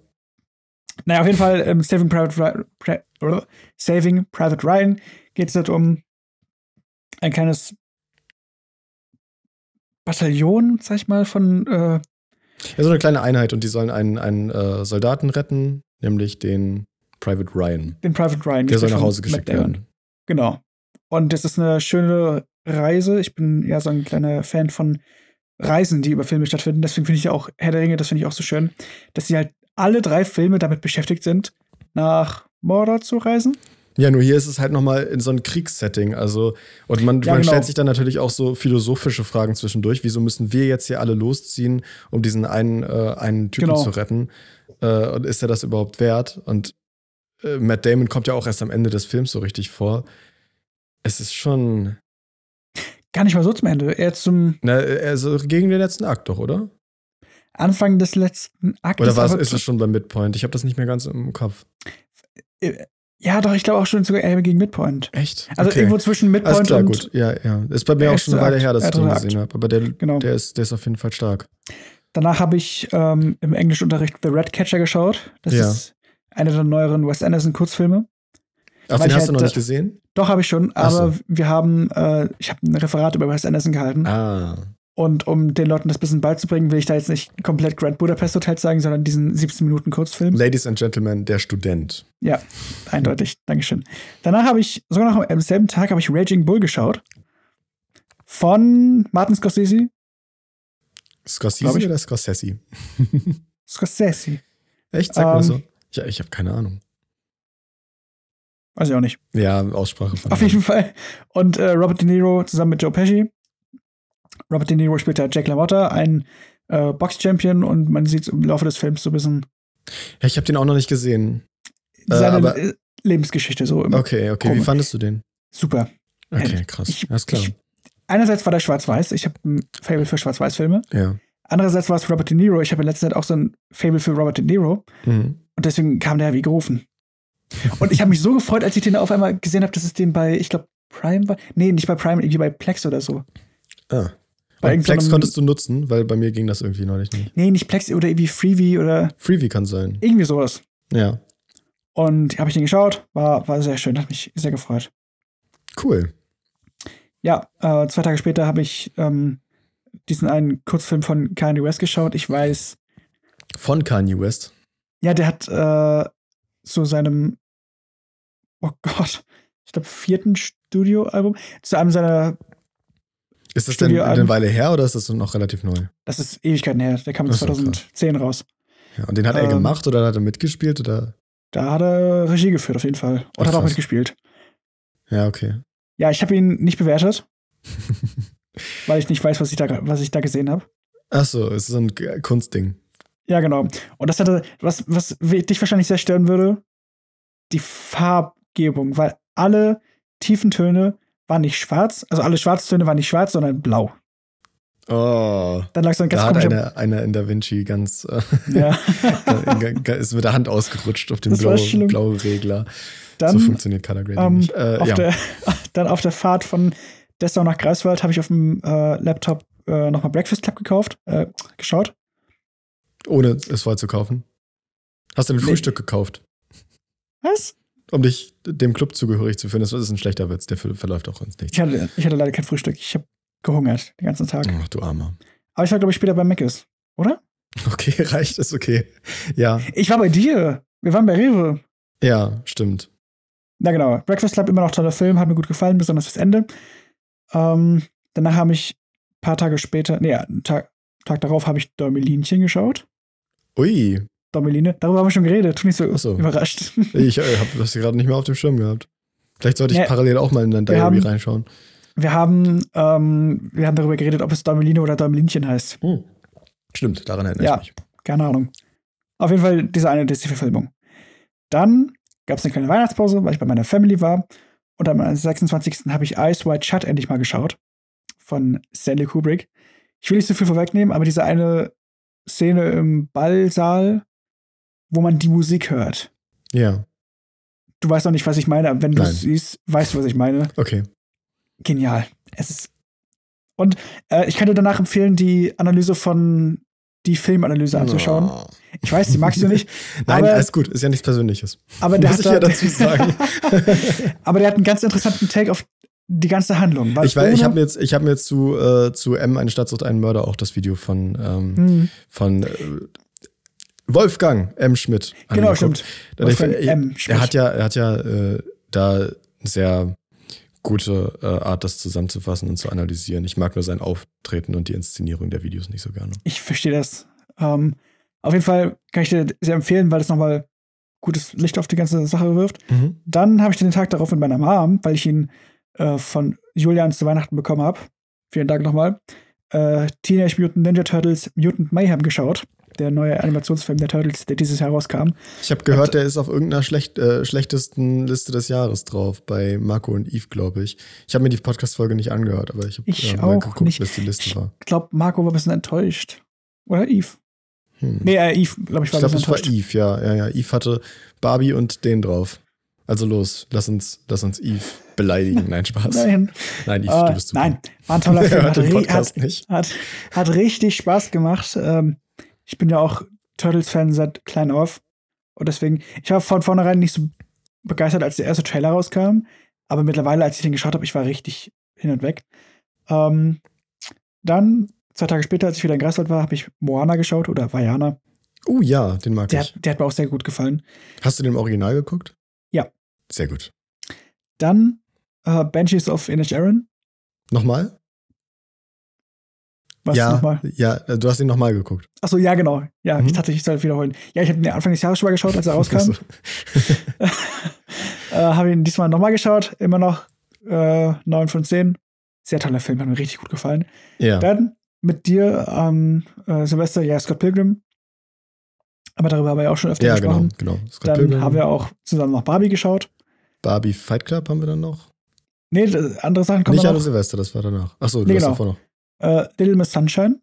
naja, auf jeden Fall, ähm, Saving, Private Ryan, Pri- Saving Private Ryan geht es dort um ein kleines Bataillon, sag ich mal, von äh, Ja, so eine kleine Einheit und die sollen einen, einen äh, Soldaten retten, nämlich den Private Ryan. den Private Ryan. Der soll nach Hause geschickt werden. Genau. Und das ist eine schöne Reise. Ich bin ja so ein kleiner Fan von Reisen, die über Filme stattfinden. Deswegen finde ich ja auch Herr der Ringe, das finde ich auch so schön, dass sie halt alle drei Filme damit beschäftigt sind, nach Mordor zu reisen. Ja, nur hier ist es halt nochmal in so ein Kriegssetting. Also, und man, Ja, man genau. stellt sich dann natürlich auch so philosophische Fragen zwischendurch. Wieso müssen wir jetzt hier alle losziehen, um diesen einen, äh, einen Typen Genau. zu retten? Äh, und ist er das überhaupt wert? Und äh, Matt Damon kommt ja auch erst am Ende des Films so richtig vor. Es ist schon. Gar nicht mal so zum Ende. Eher zum Na, also gegen den letzten Akt doch, oder? Anfang des letzten Aktes. Oder war es, ist es schon beim Midpoint? Ich habe das nicht mehr ganz im Kopf. Ja, doch, ich glaube auch schon sogar gegen Midpoint. Echt? Also Okay. irgendwo zwischen Alles Midpoint klar, und gut. Ja, ja. Ist bei mir auch schon eine Weile her, dass ich den gesehen habe. Aber der, Genau. der, ist, der ist auf jeden Fall stark. danach habe ich ähm, im Englischunterricht The Ratcatcher geschaut. Das Ja. ist einer der neueren Wes Anderson Kurzfilme. Ach, den hast du halt, noch nicht äh, gesehen? Doch, habe ich schon, Ach so. aber wir haben, äh, ich habe ein Referat über Wes Anderson gehalten. Ah. Und um den Leuten das ein bisschen beizubringen, will ich da jetzt nicht komplett Grand Budapest Hotel zeigen, sondern diesen 17 Minuten Kurzfilm. Ladies and Gentlemen, der Student. Ja, eindeutig. Dankeschön. Danach habe ich, sogar noch am selben Tag, habe ich Raging Bull geschaut. Von Martin Scorsese. Scorsese ich. oder Scorsese? Scorsese. Echt? Sag mal Ähm, so. Ja, ich habe keine Ahnung. Weiß ich auch nicht. Ja, Aussprache von. Auf jeden Fall. Und äh, Robert De Niro zusammen mit Joe Pesci. Robert De Niro spielt da Jack LaMotta, ein äh, Box-Champion, und man sieht im Laufe des Films so ein bisschen Ja, ich habe den auch noch nicht gesehen. Äh, seine aber- äh, Lebensgeschichte so. Okay, okay. Wie Komisch. fandest du den? Super. Okay, krass. Ich- Alles klar. ich- Einerseits war der Schwarz-Weiß. Ich habe ein Fable für Schwarz-Weiß-Filme. ja. Andererseits war es Robert De Niro. Ich habe in letzter Zeit auch so ein Fable für Robert De Niro. Mhm. Und deswegen kam der wie gerufen. Und ich habe mich so gefreut, als ich den auf einmal gesehen habe, dass es den bei, ich glaube, Prime war. Nee, nicht bei Prime, irgendwie bei Plex oder so. Ah. Bei Und Plex konntest du nutzen, weil bei mir ging das irgendwie neulich nicht. Nee, nicht Plex oder irgendwie Freebie oder Freebie kann sein. irgendwie sowas. Ja. Und habe ich den geschaut, war, war sehr schön, hat mich sehr gefreut. Cool. Ja, äh, zwei Tage später habe ich ähm, diesen einen Kurzfilm von Kanye West geschaut. Ich weiß, Von Kanye West. ja, der hat äh, zu seinem, oh Gott, ich glaube, vierten Studioalbum, zu einem seiner, Ist das denn eine Weile her oder ist das noch relativ neu? das ist Ewigkeiten her, der kam Ach so, 2010 raus. Ja, und den hat er Ähm, gemacht oder hat er mitgespielt oder? Da hat er Regie geführt, auf jeden Fall. Und Ach, hat auch mitgespielt. Ja, okay. Ja, ich habe ihn nicht bewertet, weil ich nicht weiß, was ich da, was ich da gesehen habe. Ach so, es ist so ein Kunstding. Ja, genau. Und das hatte, was, was dich wahrscheinlich sehr stören würde, die Farbgebung, weil alle tiefen Töne waren nicht schwarz, also alle Schwarztöne waren nicht schwarz, sondern blau. Oh. Dann lag so ein ganz Da hat komischer. einer, einer in Da Vinci ganz, äh, Ja. ist mit der Hand ausgerutscht auf war blauen blauen Regler. Dann, so funktioniert Color Grading ähm, nicht. Äh, auf ja. der, dann auf der Fahrt von Dessau nach Greifswald habe ich auf dem äh, Laptop äh, nochmal Breakfast Club gekauft, äh, geschaut. Ohne es vorher zu kaufen. Hast du ein Nee. Frühstück gekauft, Was? Um dich dem Club zugehörig zu fühlen? Das ist ein schlechter Witz, der ver- verläuft auch uns nicht. Ich hatte, ich hatte leider kein Frühstück. Ich habe gehungert den ganzen Tag. Ach, du Armer. Aber ich war, glaube ich, später bei Mc's, oder? Okay, reicht, ist okay. Ja, Ich war bei dir. Wir waren bei Rewe. ja, stimmt. Na genau. Breakfast Club immer noch toller Film, hat mir gut gefallen, besonders das Ende. Ähm, danach habe ich ein paar Tage später, nee, einen Tag, Tag darauf habe ich Däumelinchen geschaut. Ui, Däumeline, darüber haben wir schon geredet. Tu nicht so, so. überrascht. ich äh, habe das gerade nicht mehr auf dem Schirm gehabt. Vielleicht sollte ich Ja, parallel auch mal in dein Diary haben- reinschauen. Wir haben, ähm, wir haben darüber geredet, ob es Däumeline oder Däumelinchen heißt. Hm. Stimmt, daran erinnere Ja. ich mich. Keine Ahnung. Auf jeden Fall diese eine Disney-Verfilmung. Dann gab es eine kleine Weihnachtspause, weil ich bei meiner Family war. Und am 26. habe ich Eyes Wide Shut endlich mal geschaut. Von Stanley Kubrick. Ich will nicht so viel vorwegnehmen, aber diese eine Szene im Ballsaal, wo man die Musik hört. Ja, Du weißt noch nicht, was ich meine, aber wenn du es siehst, weißt du, was ich meine. okay. Genial. Es ist. Und äh, ich kann dir danach empfehlen, die Analyse von die Filmanalyse anzuschauen. Oh. Ich weiß, die magst du nicht. Nein, aber- alles gut, ist ja nichts Persönliches. Aber der Muss hat ich ja da- dazu sagen. aber der hat einen ganz interessanten Take auf die ganze Handlung. Weil ich weiß, ich habe mir jetzt, ich hab mir jetzt zu, äh, zu M, eine Stadt sucht einen Mörder, auch das Video von, ähm, Hm, von äh, Wolfgang M. Schmidt. genau, stimmt. Wolfgang ich, M. Schmidt. er hat ja, er hat ja äh, da eine sehr gute äh, Art, das zusammenzufassen und zu analysieren. Ich mag nur sein Auftreten und die Inszenierung der Videos nicht so gerne. Ich verstehe das. Ähm, auf jeden Fall kann ich dir sehr empfehlen, weil das nochmal gutes Licht auf die ganze Sache wirft. Dann habe ich den Tag darauf mit meiner Mom, weil ich ihn äh, von Julian zu Weihnachten bekommen habe. Vielen Dank nochmal. Äh, Teenage Mutant Ninja Turtles Mutant Mayhem geschaut. Der neue Animationsfilm der Turtles, der dieses Jahr rauskam. Ich habe gehört, der ist auf irgendeiner schlecht, äh, schlechtesten Liste des Jahres drauf, bei Marco und Eve, glaube ich. Ich habe mir die Podcast-Folge nicht angehört, aber ich habe Ich äh, auch geguckt, nicht. was die Liste Ich war. glaube, Marco war ein bisschen enttäuscht. Oder Eve? Hm. Nee, äh, Eve, glaube ich, ich war glaube, ein das war bisschen enttäuscht. Eve, ja, ja, ja. Eve hatte Barbie und den drauf. Also los, lass uns, lass uns Eve beleidigen. Nein, Spaß. Nein, Nein, Eve, äh, du bist super. nein, war ein toller Er Film. Hat, hat, hat, hat richtig Spaß gemacht. Ähm, ich bin ja auch Turtles-Fan seit klein auf. Und deswegen, ich war von vornherein nicht so begeistert, als der erste Trailer rauskam. Aber mittlerweile, als ich den geschaut habe, ich war richtig hin und weg. Ähm, dann, zwei Tage später, als ich wieder in Greifswald war, habe ich Moana geschaut oder Vajana. Oh ja, den mag Der, ich. der hat mir auch sehr gut gefallen. Hast du den im Original geguckt? Ja. Sehr gut. Dann äh, Banshees of Inisherin. Nochmal? Was ja, nochmal? ja, äh, du hast ihn nochmal geguckt. Achso, ja, genau. Ja, Mhm. ich dachte, ich soll wiederholen. Ja, ich habe den Anfang des Jahres schon mal geschaut, als er rauskam. Also, äh, habe ihn diesmal nochmal geschaut. Immer noch äh, 9 von 10. Sehr toller Film, hat mir richtig gut gefallen. ja. Dann mit dir am äh, Silvester, ja, Scott Pilgrim. Aber darüber haben wir ja auch schon öfter ja, genau, gesprochen. genau. Scott Dann Pilgrim, haben wir auch zusammen noch Barbie geschaut. Barbie Fight Club haben wir dann noch. Nee, andere Sachen kommen Nicht noch. alle Silvester, das war danach. Achso, du Nee, hast genau. davor noch. Äh, Little Miss Sunshine.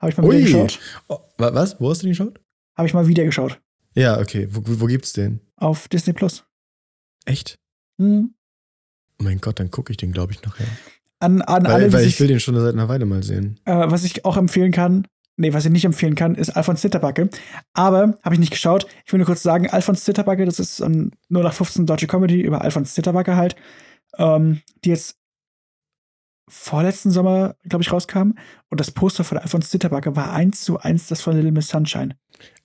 Habe ich mal Ui. wieder geschaut. Oh, wa- was? Wo hast du den geschaut? Habe ich mal wieder geschaut. Ja, okay. Wo, wo gibt's den? Auf Disney Plus. Echt? Hm. Oh mein Gott, dann gucke ich den, glaube ich, nachher. An, an alle, Weil, die weil ich will den schon seit einer Weile mal sehen. Äh, was ich auch empfehlen kann, nee, was ich nicht empfehlen kann, ist Alfons Zitterbacke. Aber habe ich nicht geschaut. Ich will nur kurz sagen, Alfons Zitterbacke, das ist ein 0815 deutsche Comedy über Alfons Zitterbacke halt, ähm, die jetzt vorletzten Sommer, glaube ich, rauskam. Und das Poster von Alfons Zitterbacke war eins zu eins das von Little Miss Sunshine.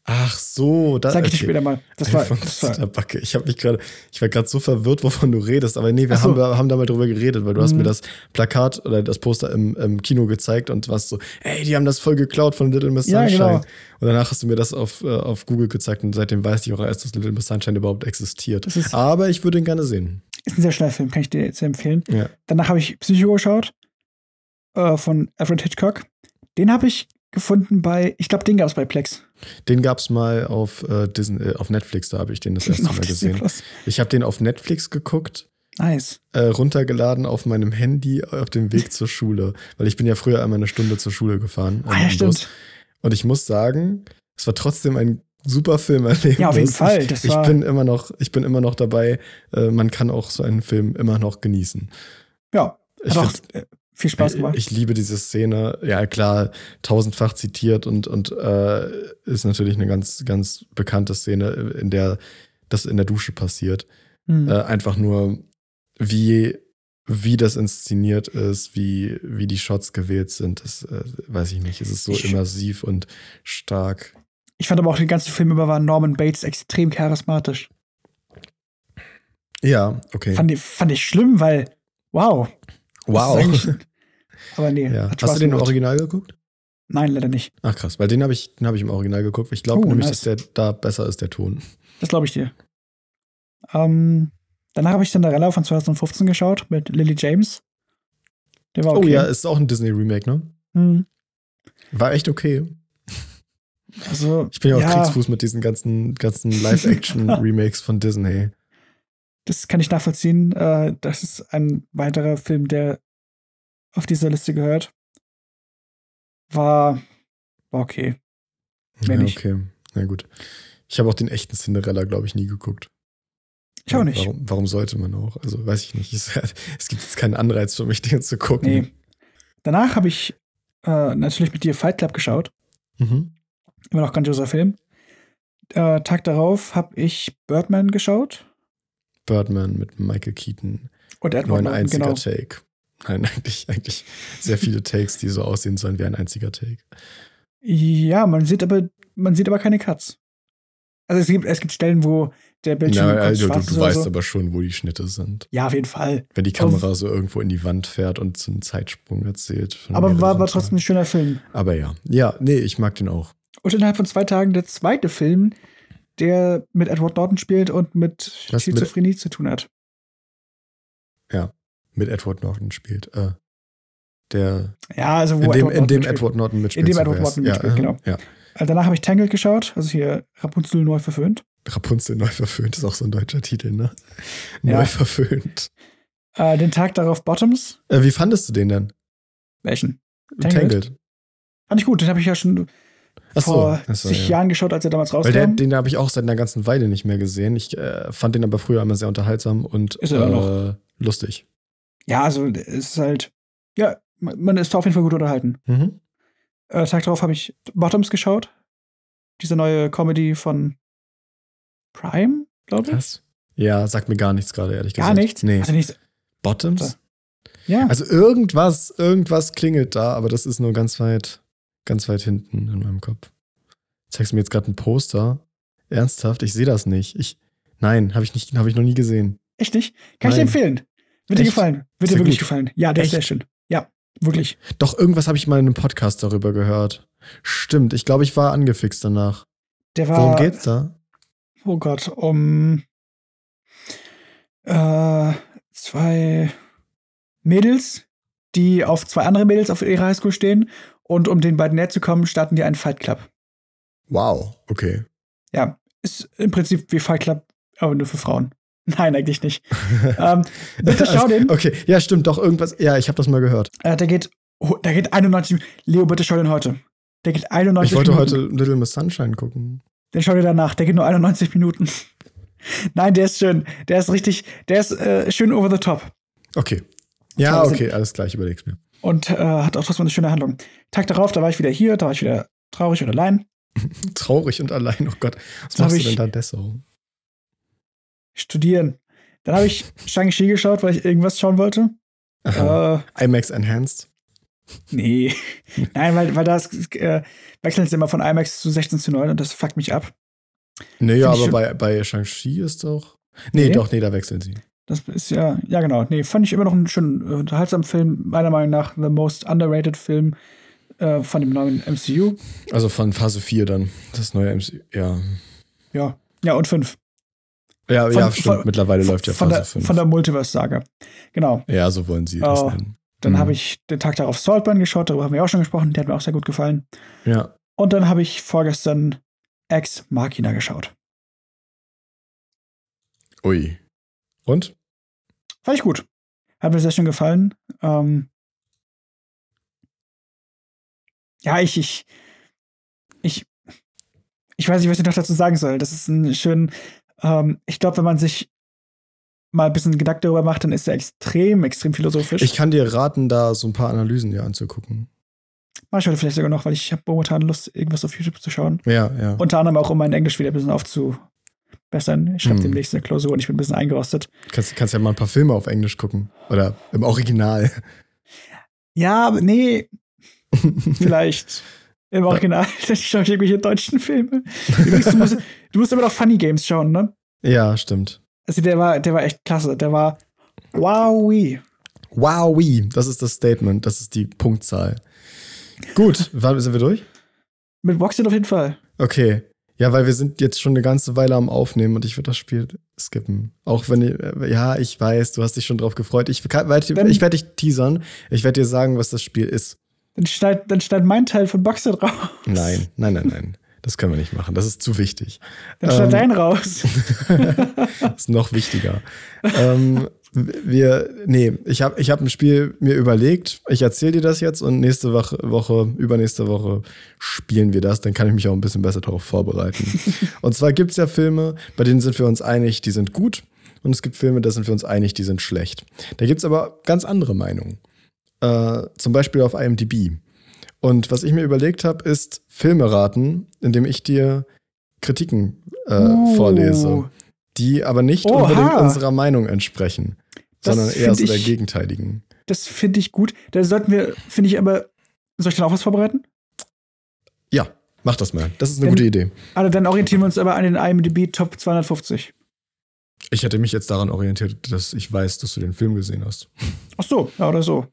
Ach so, da Sag ich dir okay. später mal. Das war, das war Zitterbacke. Ich habe mich gerade, ich war gerade so verwirrt, wovon du redest. Aber nee, wir so. haben, haben da mal drüber geredet, weil du hast Mhm. mir das Plakat oder das Poster im, im Kino gezeigt und warst so, ey, die haben das voll geklaut von Little Miss Ja, Sunshine. genau. Und danach hast du mir das auf, äh, auf Google gezeigt und seitdem weiß ich auch erst, dass Little Miss Sunshine überhaupt existiert. Aber ich würde ihn gerne sehen. Ist ein sehr schneller Film, kann ich dir sehr empfehlen. Ja. Danach habe ich Psycho geschaut äh, von Alfred Hitchcock. Den habe ich gefunden bei, ich glaube, den gab es bei Plex. Den gab's mal auf, äh, Disney, äh, auf Netflix, da habe ich den das erste Mal gesehen. Ich habe den auf Netflix geguckt, Nice. äh, runtergeladen auf meinem Handy auf dem Weg zur Schule, weil ich bin ja früher einmal eine Stunde zur Schule gefahren. Ah, ja, Bus. stimmt. Und ich muss sagen, es war trotzdem ein super Filmerlebnis. Ja, auf jeden Fall. Das ich, ich bin immer noch, ich bin immer noch dabei. Äh, man kann auch so einen Film immer noch genießen. Ja, Ich hat find- äh, viel Spaß gemacht. Ich liebe diese Szene. Ja, klar, tausendfach zitiert und, und äh, ist natürlich eine ganz, ganz bekannte Szene, in der das in der Dusche passiert. Hm. Äh, einfach nur, wie, wie das inszeniert ist, wie, wie die Shots gewählt sind, das äh, weiß ich nicht. Es ist so Ich- immersiv und stark. Ich fand aber auch den ganzen Film über war Norman Bates extrem charismatisch. Ja, okay. Fand, ich- fand ich schlimm, weil, wow. wow. Aber nee, Ja. Hast du den im. Original geguckt? Nein, leider nicht. Ach krass, weil den habe ich, den hab ich im Original geguckt. Ich glaube Oh, nämlich, nice. dass der da besser ist, der Ton. Das glaube ich dir. Ähm, danach habe ich Cinderella von 2015 geschaut mit Lily James. Der war okay. Oh ja, ist auch ein Disney-Remake, ne? Hm, War echt okay. Also, Ich bin ja ja, Kriegsfuß mit diesen ganzen, ganzen Live-Action-Remakes von Disney. das kann ich nachvollziehen. Äh, das ist ein weiterer Film, der auf dieser Liste gehört. War, war okay. Mehr ja, nicht. okay. Na gut. Ich habe auch den echten Cinderella, glaube ich, nie geguckt. Ich auch nicht. Warum, warum sollte man auch? Also weiß ich nicht. Es, es gibt jetzt keinen Anreiz für mich, den zu gucken. Nee. Danach habe ich äh, natürlich mit dir Fight Club geschaut. Mhm. Immer noch grandioser Film. Äh, Tag darauf habe ich Birdman geschaut. Birdman mit Michael Keaton. Und Nur Edward ein Norton, einziger genau. Take. Nein, eigentlich, eigentlich sehr viele Takes, die so aussehen sollen wie ein einziger Take. Ja, man sieht aber, man sieht aber keine Cuts. Also es gibt, es gibt Stellen, wo der Bildschirm Na, also, du, du weißt so. aber schon, wo die Schnitte sind. Ja, auf jeden Fall. Wenn die Kamera so irgendwo in die Wand fährt und so einen Zeitsprung erzählt. Aber war, war trotzdem ein schöner Film. Aber ja. Ja, nee, ich mag den auch. Und innerhalb von zwei Tagen der zweite Film, der mit Edward Norton spielt und mit mit- Schizophrenie zu tun hat. Mit Edward Norton spielt. Äh, der Ja, also wo in dem, Edward in dem mitspielt. Edward Norton mitspielt. In dem Edward. Norton mitspielt, ja, genau. Ja. Also danach habe ich Tangled geschaut, also hier Rapunzel neu verföhnt. Rapunzel neu verföhnt ist auch so ein deutscher Titel, ne? Ja. Neu verföhnt. Äh, den Tag darauf Bottoms. Äh, wie fandest du den denn? Welchen? Tangled. Tangled? Fand ich gut, den habe ich ja schon Ach so, vor ach so, zig ja. Jahren geschaut, als er damals Weil rauskam. der, den habe ich auch seit einer ganzen Weile nicht mehr gesehen. Ich äh, fand den aber früher immer sehr unterhaltsam und er äh, lustig. ja, also es ist halt, ja, man ist auf jeden Fall gut unterhalten. Mhm. Äh, Tag darauf habe ich Bottoms geschaut. Diese neue Comedy von Prime, glaube ich. Was? Ja, sagt mir gar nichts gerade, ehrlich Gar gesagt. nichts? Nee. Also nichts. Bottoms? Ja. Also irgendwas, irgendwas klingelt da, aber das ist nur ganz weit, ganz weit hinten in meinem Kopf. Zeigst du mir jetzt gerade ein Poster? Ernsthaft? Ich sehe das nicht. Ich, nein, habe ich nicht, habe ich noch nie gesehen. Echt nicht? Kann ich dir Nein. empfehlen. Wird dir Echt? gefallen. Wird Sehr dir wirklich gut. gefallen. Ja, der ist Echt? sehr schön. Ja, wirklich. Doch irgendwas habe ich mal in einem Podcast darüber gehört. Stimmt, ich glaube, ich war angefixt danach. Der war. Worum geht's da? Oh Gott, um äh, zwei Mädels, die auf zwei andere Mädels auf ihrer Highschool stehen. Und um den beiden näher zu kommen, starten die einen Fight Club. Wow, okay. Ja, ist im Prinzip wie Fight Club, aber nur für Frauen. Nein, eigentlich nicht. ähm, bitte schau den. Okay, ja, stimmt, doch irgendwas. Ja, ich habe das mal gehört. Äh, der geht, oh, der geht 91. Leo, bitte schau den heute. Der geht 91 Ich wollte Minuten. heute Little Miss Sunshine gucken. Den schau dir danach. Der geht nur 91 Minuten. Nein, der ist schön. Der ist richtig, der ist äh, schön over the top. Okay. Ja, okay, alles klar, ich überleg's mir. Und äh, hat auch trotzdem eine schöne Handlung. Tag darauf, da war ich wieder hier, da war ich wieder traurig und allein. Traurig und allein, oh Gott. Was Dann machst du denn da Dessau? Studieren. Dann habe ich Shang-Chi geschaut, weil ich irgendwas schauen wollte. Aha. Äh, IMAX Enhanced? nee. Nein, weil, weil das äh, wechseln sie immer von IMAX zu 16 zu 9 und das fuckt mich ab. Nee, ja, Find ich aber bei, bei Shang-Chi ist doch. Nee, Nee. doch, nee, da wechseln sie. Das ist ja, ja genau. Nee, fand ich immer noch einen schönen, äh, unterhaltsamen Film. Meiner Meinung nach the most underrated Film äh, von dem neuen MCU. Also von Phase 4 dann. Das neue MC. Ja. Ja. Ja, und fünf. Ja, Von- ja, stimmt. von- Mittlerweile läuft ja von Phase der, 5. Von der Multiverse-Saga. Genau. ja, so wollen sie das Oh. nennen. Dann Mhm. habe ich den Tag darauf Saltburn geschaut, darüber haben wir auch schon gesprochen. Der hat mir auch sehr gut gefallen. Ja. Und dann habe ich vorgestern Ex Machina geschaut. Ui. Und? Fand ich gut. Hat mir sehr schön gefallen. Ähm ja, ich, ich, ich, ich weiß nicht, was ich noch dazu sagen soll. Das ist ein schön, ähm, ich glaube, wenn man sich mal ein bisschen Gedanken darüber macht, dann ist er extrem, extrem philosophisch. Ich kann dir raten, da so ein paar Analysen dir anzugucken. Mach ich heute vielleicht sogar noch, weil ich habe momentan Lust, irgendwas auf YouTube zu schauen. Ja, ja. Unter anderem auch, um mein Englisch wieder ein bisschen aufzubessern. Ich schreibe Hm. demnächst eine Klausur und ich bin ein bisschen eingerostet. kannst, kannst ja mal ein paar Filme auf Englisch gucken. Oder im Original. Ja, nee, vielleicht im Original. Ich schaue irgendwelche deutschen Filme. Übrigens, du musst, du musst immer noch Funny Games schauen, ne? ja, stimmt. Also der war, der war echt klasse. Der war wowi. Wow, das ist das Statement, das ist die Punktzahl. Gut, sind wir durch? Mit Boxen auf jeden Fall. Okay. Ja, weil wir sind jetzt schon eine ganze Weile am Aufnehmen und ich würde das Spiel skippen. Auch wenn, ich- ja, ich weiß, du hast dich schon drauf gefreut. Ich, kann- werde- Dann- ich werde dich teasern. Ich werde dir sagen, was das Spiel ist. Dann schneid, dann schneid mein Teil von Boxer drauf. Nein, nein, nein, nein. Das können wir nicht machen. Das ist zu wichtig. Dann schneid Ähm. deinen raus. Ist noch wichtiger. ähm, wir, nee, ich habe ich hab ein Spiel mir überlegt. Ich erzähle dir das jetzt und nächste Woche, Woche, übernächste Woche spielen wir das. Dann kann ich mich auch ein bisschen besser darauf vorbereiten. und zwar gibt es ja Filme, bei denen sind wir uns einig, die sind gut. Und es gibt Filme, da sind wir uns einig, die sind schlecht. Da gibt es aber ganz andere Meinungen. Äh, zum Beispiel auf IMDb. Und was ich mir überlegt habe, ist Filme raten, indem ich dir Kritiken äh, Uh. vorlese, die aber nicht Oha. unbedingt unserer Meinung entsprechen, Das sondern eher so der ich- gegenteiligen. Das finde ich gut. Da sollten wir, finde ich aber, soll ich dann auch was vorbereiten? Ja, mach das mal. Das ist eine Denn- gute Idee. Also dann orientieren wir uns aber an den IMDb Top 250. Ich hätte mich jetzt daran orientiert, dass ich weiß, dass du den Film gesehen hast. Ach so, ja, oder so.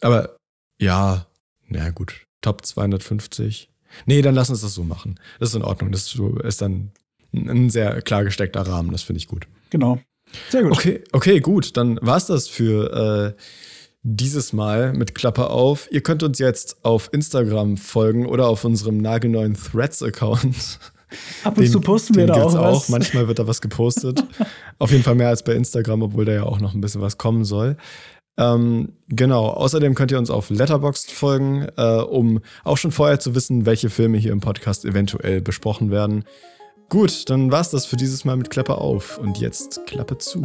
Aber ja, na gut, Top 250. Nee, dann lass uns das so machen. Das ist in Ordnung. Das ist dann ein ein sehr klar gesteckter Rahmen. Das finde ich gut. Genau. Sehr gut. Okay, okay, gut. Dann war's das für äh, dieses Mal mit Klappe auf. Ihr könnt uns jetzt auf Instagram folgen oder auf unserem nagelneuen Threads-Account. Ab und den, zu posten wir da auch was. Auch. Manchmal wird da was gepostet. auf jeden Fall mehr als bei Instagram, obwohl da ja auch noch ein bisschen was kommen soll. Ähm, genau, außerdem könnt ihr uns auf Letterboxd folgen, äh, um auch schon vorher zu wissen, welche Filme hier im Podcast eventuell besprochen werden. Gut, dann war's das für dieses Mal mit Klappe auf und jetzt Klappe zu.